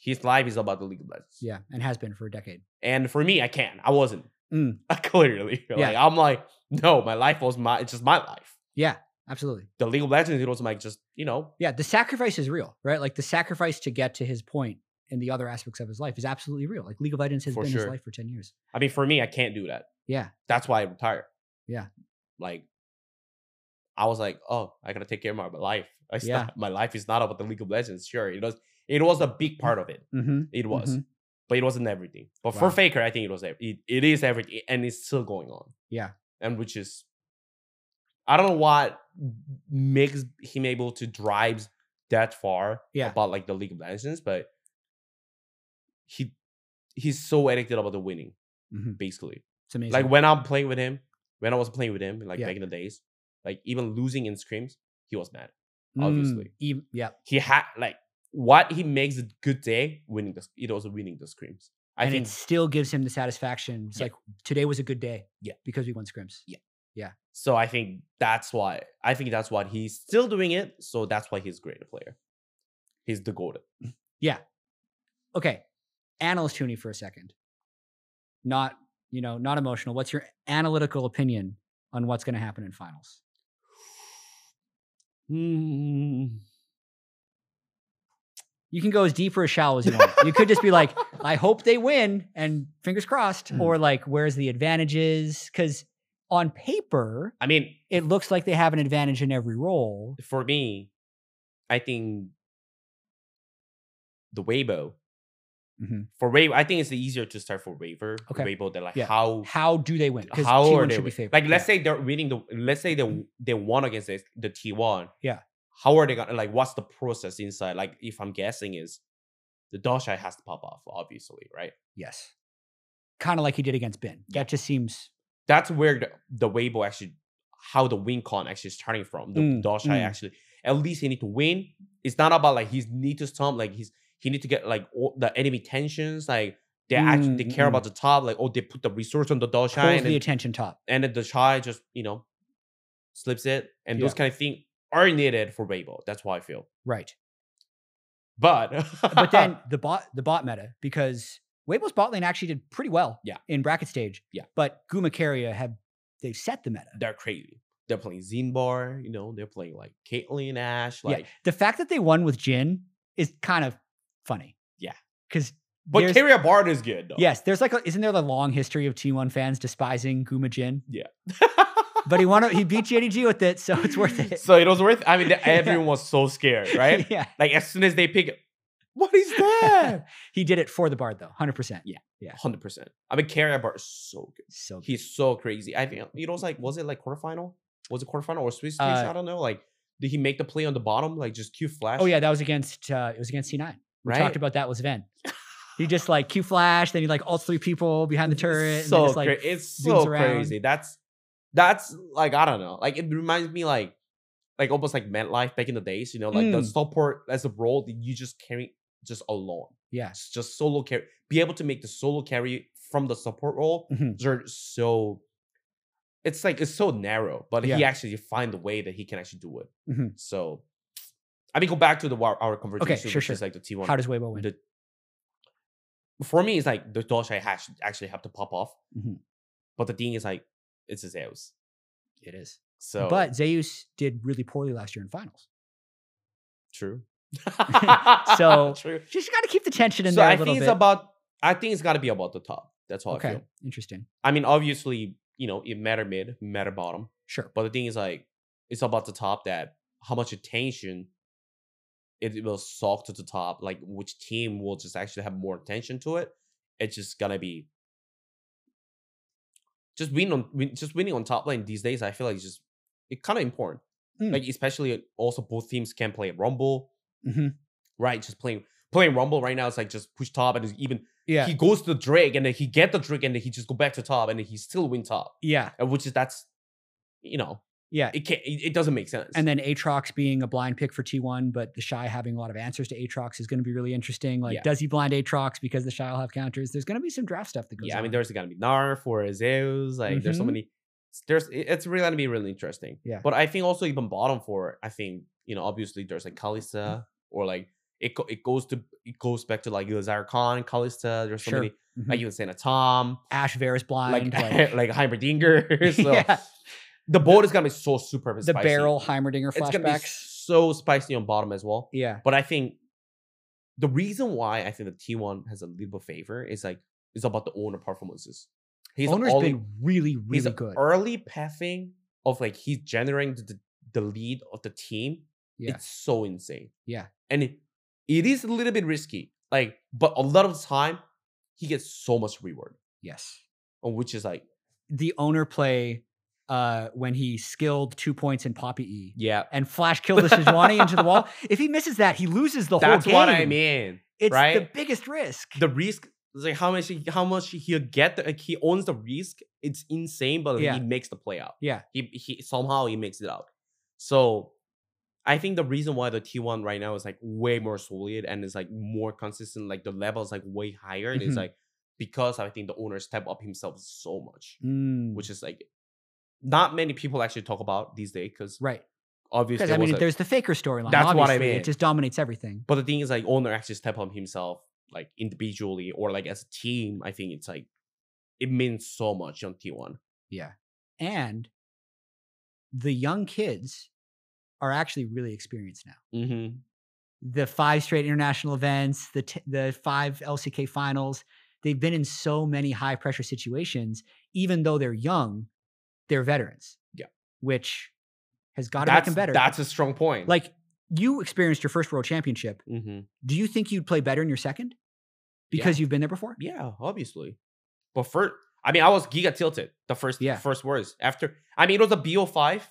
Speaker 2: his life is about the League of Legends.
Speaker 1: Yeah. And has been for a decade.
Speaker 2: And for me, I can't. I wasn't.
Speaker 1: Mm.
Speaker 2: Clearly,
Speaker 1: Yeah.
Speaker 2: like I'm like, no, my life was my. It's just my life.
Speaker 1: Yeah. Absolutely.
Speaker 2: The League of Legends, it was like just you know,
Speaker 1: Yeah. The sacrifice is real, right? Like the sacrifice to get to his point in the other aspects of his life is absolutely real. Like League of Legends has
Speaker 2: For
Speaker 1: been his life for 10 years.
Speaker 2: I mean, for me, I can't do that.
Speaker 1: Yeah.
Speaker 2: That's why I retired.
Speaker 1: Yeah.
Speaker 2: Like, I was like, oh, I gotta take care of my life. I
Speaker 1: Yeah.
Speaker 2: my life is not about the League of Legends. Sure, it was. It was a big part of it.
Speaker 1: Mm-hmm.
Speaker 2: It was,
Speaker 1: Mhm.
Speaker 2: but it wasn't everything. But
Speaker 1: Wow.
Speaker 2: for Faker, I think it was. It, it is everything, and it's still going on.
Speaker 1: Yeah.
Speaker 2: and which is, I don't know what makes him able to drive that far.
Speaker 1: Yeah.
Speaker 2: about like the League of Legends, but he he's so addicted about the winning.
Speaker 1: Mhm.
Speaker 2: Basically,
Speaker 1: It's amazing.
Speaker 2: like when I'm playing with him, when I was playing with him, like
Speaker 1: Yeah.
Speaker 2: back in the days, like even losing in scrims, he was mad.
Speaker 1: Mm,
Speaker 2: obviously.
Speaker 1: yeah.
Speaker 2: He had like what he makes a good day winning the it was winning the scrims. I
Speaker 1: and
Speaker 2: think
Speaker 1: it still gives him the satisfaction. It's
Speaker 2: Yeah.
Speaker 1: like today was a good day.
Speaker 2: Yeah.
Speaker 1: Because we won scrims. Yeah, yeah.
Speaker 2: So. I think that's why I think that's why he's still doing it. So that's why he's a great player. He's the golden.
Speaker 1: Yeah. Okay. Analyst Tooney for a second. Not, you know, not emotional. What's your analytical opinion on what's going to happen in finals?
Speaker 2: Hmm.
Speaker 1: You can go as deep or as shallow as you want. You could just be like, I hope they win and fingers crossed,
Speaker 2: Mhm.
Speaker 1: or like, where's the advantages? Because on paper,
Speaker 2: I mean,
Speaker 1: it looks like they have an advantage in every role.
Speaker 2: for me, I think the Weibo.
Speaker 1: Mhm.
Speaker 2: For Weibo, I think it's easier to start for Raver.
Speaker 1: Okay.
Speaker 2: Weibo, they're like
Speaker 1: Yeah.
Speaker 2: how
Speaker 1: How do they win?
Speaker 2: How
Speaker 1: T1
Speaker 2: are they
Speaker 1: should be favored.
Speaker 2: like let's
Speaker 1: Yeah.
Speaker 2: say they're winning the let's say they they won against this, the T1.
Speaker 1: Yeah.
Speaker 2: How are they gonna like what's the process inside? Like if I'm guessing is the TheShy has to pop off, obviously, right?
Speaker 1: yes, kind of like he did against Bin.
Speaker 2: Yeah.
Speaker 1: That just seems
Speaker 2: That's where the, the Weibo actually how the win con actually is starting from. The
Speaker 1: Mm,
Speaker 2: TheShy
Speaker 1: mm.
Speaker 2: actually at least he need to win. It's not about like he need to stomp, like he's he need to get like all the enemy tensions, like they actually they
Speaker 1: Mm,
Speaker 2: care
Speaker 1: mm.
Speaker 2: about the top, like oh they put the resource on the TheShy
Speaker 1: pulls
Speaker 2: and
Speaker 1: the attention top.
Speaker 2: and then the shy just you know slips it and those
Speaker 1: Yeah.
Speaker 2: kind of things are needed for Weibo. That's why I feel.
Speaker 1: Right.
Speaker 2: But
Speaker 1: But then the bot the bot meta, because Weibo's bot lane actually did pretty well
Speaker 2: Yeah.
Speaker 1: in bracket stage.
Speaker 2: Yeah.
Speaker 1: But Guma Keria have they've set the meta.
Speaker 2: they're crazy. They're playing Zinbar, you know, they're playing like Caitlyn Ashe, like
Speaker 1: yeah. The fact that they won with Jhin is kind of funny.
Speaker 2: Yeah.
Speaker 1: Because
Speaker 2: but Keria Bard is good though.
Speaker 1: yes, there's like a, isn't there the long history of T1 fans despising Guma Jhin?
Speaker 2: Yeah.
Speaker 1: But he won he beat JDG with it, so it's worth it.
Speaker 2: so it was worth I mean
Speaker 1: Yeah.
Speaker 2: everyone was so scared, right?
Speaker 1: yeah.
Speaker 2: like as soon as they pick what is that?
Speaker 1: he did it for the Bard though, 100%.
Speaker 2: Yeah.
Speaker 1: Yeah.
Speaker 2: Hundred percent. I mean Keria Bard is so good.
Speaker 1: So good.
Speaker 2: He's so crazy. I think you it was like was it like quarterfinal? Was it quarterfinal or Swiss?
Speaker 1: Uh,
Speaker 2: I don't know. Like did he make the play on the bottom? Like just Q flash?
Speaker 1: Oh yeah, that was against uh it was against C9. We
Speaker 2: right.
Speaker 1: talked about that was Ven. He just like Q flash, then he like ults three people behind the turret. and
Speaker 2: so
Speaker 1: then just, like,
Speaker 2: cra- it's so
Speaker 1: around.
Speaker 2: crazy. That's that's like I don't know. Like it reminds me like like almost like MadLife back in the days. You know, like the
Speaker 1: Mm.
Speaker 2: support as a role that you just carry just alone.
Speaker 1: yeah.
Speaker 2: It's just solo carry. Be able to make the solo carry from the support role.
Speaker 1: Mhm.
Speaker 2: They're so. It's like it's so narrow, but he
Speaker 1: Yeah.
Speaker 2: actually find the way that he can actually do it.
Speaker 1: Mhm.
Speaker 2: So, I mean, go back to the our, conversation,
Speaker 1: sure,
Speaker 2: which
Speaker 1: sure.
Speaker 2: is like the T one.
Speaker 1: How does Weibo win?
Speaker 2: the for me, it's like the TheShy hash actually have to pop off.
Speaker 1: Mhm.
Speaker 2: But the thing is, like, it's a Zeus.
Speaker 1: It is.
Speaker 2: So,
Speaker 1: But Zeus did really poorly last year in finals.
Speaker 2: true.
Speaker 1: So,
Speaker 2: true.
Speaker 1: Just got to keep the tension in
Speaker 2: So
Speaker 1: there
Speaker 2: I think
Speaker 1: bit.
Speaker 2: it's about. I think it's got to be about the top. That's I
Speaker 1: okay.
Speaker 2: feel.
Speaker 1: Interesting.
Speaker 2: I mean, obviously, you know, it matter mid, matter bottom.
Speaker 1: Sure.
Speaker 2: But the thing is, like, it's about the top that how much attention it will suck to the top. Like, which team will just actually have more attention to it. It's just gonna be just win on win, just winning on top lane these days. I feel like it's just it kind of important.
Speaker 1: Mm.
Speaker 2: Like, especially also both teams can play Rumble,
Speaker 1: hmm
Speaker 2: right? Just playing playing Rumble right now. It's like just push top and it's even
Speaker 1: Yeah.
Speaker 2: he goes to the Drake and then he get the Drake and then he just go back to top and then he still win top.
Speaker 1: yeah.
Speaker 2: And which is that's you know
Speaker 1: Yeah.
Speaker 2: it can't it, doesn't make sense.
Speaker 1: And then Aatrox being a blind pick for T1, but the Shy having a lot of answers to Aatrox is going to be really interesting. Like,
Speaker 2: Yeah.
Speaker 1: does he blind Aatrox because the Shy will have counters? There's going to be some draft stuff that goes
Speaker 2: yeah, I mean there's gonna be Narf or Zeus. Like there's so
Speaker 1: Mhm.
Speaker 2: many. There's it's really gonna be really interesting.
Speaker 1: Yeah.
Speaker 2: But I think also even bottom four. I think you know obviously there's like Kalista or like it it goes to it goes back to like Zarkon, Kalista. There's so
Speaker 1: Sure.
Speaker 2: many
Speaker 1: Mhm.
Speaker 2: like even Santa Tom,
Speaker 1: Ashe Varus
Speaker 2: like
Speaker 1: blind.
Speaker 2: like,
Speaker 1: like,
Speaker 2: Heimerdinger. So
Speaker 1: yeah.
Speaker 2: The board is gonna be so super
Speaker 1: The
Speaker 2: spicy.
Speaker 1: barrel Heimerdinger
Speaker 2: It's gonna be
Speaker 1: flashbacks.
Speaker 2: so spicy on bottom as well.
Speaker 1: Yeah.
Speaker 2: But I think the reason why I think the T1 has a little bit favor is like it's about the Oner performances. He's
Speaker 1: Oner's
Speaker 2: only,
Speaker 1: been really,
Speaker 2: he's
Speaker 1: really good.
Speaker 2: early pathing of like he's generating the, the lead of the team.
Speaker 1: Yeah.
Speaker 2: It's so insane.
Speaker 1: Yeah.
Speaker 2: And it, it is a little bit risky. Like, but a lot of the time he gets so much reward.
Speaker 1: yes.
Speaker 2: Which is like,
Speaker 1: The Oner play uh, when he skilled two points in Poppy E
Speaker 2: yeah.
Speaker 1: and flash killed the Sejuani into the wall. If he misses that, he loses the
Speaker 2: That's
Speaker 1: whole game.
Speaker 2: That's what I mean.
Speaker 1: It's the biggest risk.
Speaker 2: The risk is like how much he, how much he'll get. The, like he owns the risk. It's insane, but
Speaker 1: Yeah.
Speaker 2: he makes the play out.
Speaker 1: yeah.
Speaker 2: he, he somehow he makes it out. So I think the reason why the T1 right now is like way more solid and is like more consistent, like the level is like way higher, and
Speaker 1: Mhm.
Speaker 2: it's like because I think the Oner step up himself so much,
Speaker 1: Mm,
Speaker 2: which is like not many people actually talk about these days because
Speaker 1: right.
Speaker 2: obviously
Speaker 1: Because I mean,
Speaker 2: a-
Speaker 1: there's the faker storyline.
Speaker 2: That's what I mean.
Speaker 1: It just dominates everything.
Speaker 2: but the thing is like Oner actually step up himself like individually or like as a team. I think it's like it means so much on T1.
Speaker 1: Yeah. And the young kids are actually really experienced now.
Speaker 2: Mm-hmm.
Speaker 1: the five straight international events, the t- the five LCK finals. They've been in so many high pressure situations. Even though they're young, they're veterans.
Speaker 2: Yeah.
Speaker 1: which has got to make them better.
Speaker 2: that's a strong point.
Speaker 1: like you experienced your first world championship.
Speaker 2: hmm
Speaker 1: Do you think you'd play better in your second because you've been there before?
Speaker 2: yeah, obviously. But first, I mean, I was giga tilted the first
Speaker 1: Yeah.
Speaker 2: first words after. I mean, it was a BO five.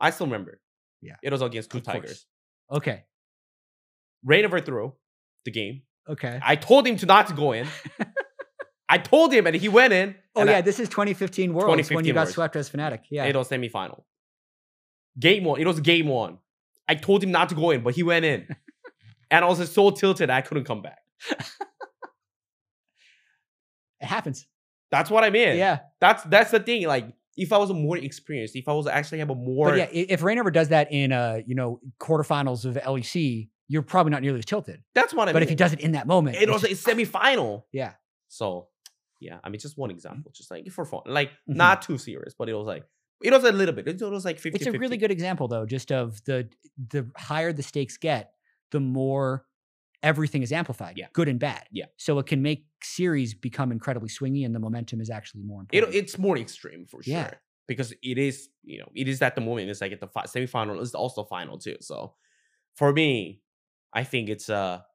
Speaker 2: I still remember.
Speaker 1: Yeah.
Speaker 2: it was against Two. Tigers.
Speaker 1: Okay.
Speaker 2: Reignover threw the game.
Speaker 1: Okay.
Speaker 2: I told him to not to go in. I told him, and he went in.
Speaker 1: Oh yeah,
Speaker 2: I-
Speaker 1: this is 2015 Worlds when you
Speaker 2: 2015
Speaker 1: got
Speaker 2: Worlds.
Speaker 1: swept as Fnatic. Yeah.
Speaker 2: It was semifinal. Game one. It was game one. I told him not to go in, but he went in. and I was just so tilted I couldn't come back.
Speaker 1: it happens.
Speaker 2: That's what I mean.
Speaker 1: Yeah.
Speaker 2: That's that's the thing. Like, if I was more experienced, if I was actually have a more
Speaker 1: But yeah, if if Reignover does that in uh, you know, quarterfinals of LEC, you're probably not nearly as tilted.
Speaker 2: that's what I
Speaker 1: but
Speaker 2: mean.
Speaker 1: But if he does it in that moment,
Speaker 2: it was a semifinal.
Speaker 1: yeah.
Speaker 2: So yeah, I mean just one example. Just like for fun. Like
Speaker 1: Mhm.
Speaker 2: not too serious, but it was like it was a little bit. It was like 50
Speaker 1: It's a really good example though, just of the the higher the stakes get, the more everything is amplified,
Speaker 2: Yeah.
Speaker 1: good and bad.
Speaker 2: Yeah.
Speaker 1: So it can make series become incredibly swingy and the momentum is actually more
Speaker 2: it, it's more extreme for sure.
Speaker 1: Yeah.
Speaker 2: Because it is, you know, it is at the moment. It's like at the fi- semifinal. It's also final too. So for me, I think it's a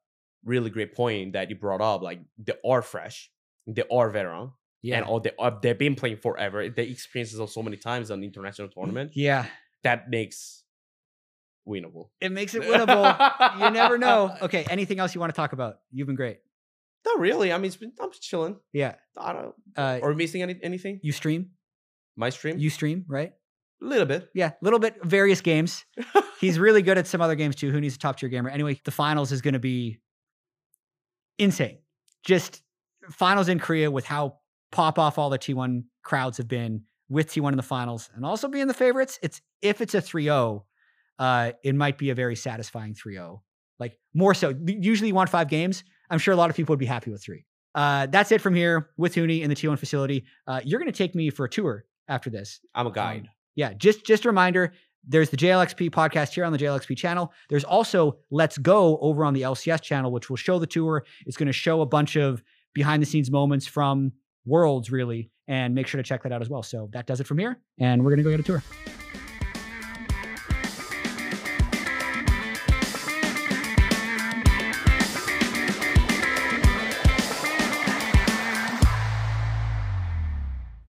Speaker 2: really great point that you brought up. Like they are fresh, they are veteran,
Speaker 1: yeah.
Speaker 2: and all they are, they've been playing forever. They experiences of so many times on international tournament.
Speaker 1: yeah.
Speaker 2: That makes winnable.
Speaker 1: It makes it winnable. you never know. Okay, anything else you want to talk about? You've been great.
Speaker 2: Not really. I mean, it's been, I'm just chilling.
Speaker 1: Yeah.
Speaker 2: I don't.
Speaker 1: Uh,
Speaker 2: or missing any, anything?
Speaker 1: you stream?
Speaker 2: My stream?
Speaker 1: You stream, right?
Speaker 2: a little bit.
Speaker 1: Yeah, a little bit various games. He's really good at some other games too. Who needs a top tier gamer? Anyway, the finals is going to be insane. Just finals in Korea with how pop off all the T1 crowds have been with T1 in the finals and also being the favorites. It's if it's a 3-0, uh, it might be a very satisfying 3-0. Like more so. Usually you want five games. I'm sure a lot of people would be happy with three. Uh, that's it from here with Huni in the T1 facility. Uh, you're going to take me for a tour after this.
Speaker 2: I'm a guide.
Speaker 1: Um, yeah, just just a reminder. There's the JLXP podcast here on the JLXP channel. There's also Let's Go over on the LCS channel, which will show the tour. It's going to show a bunch of behind the scenes moments from Worlds, really, and make sure to check that out as well. So that does it from here, and we're going to go get a tour.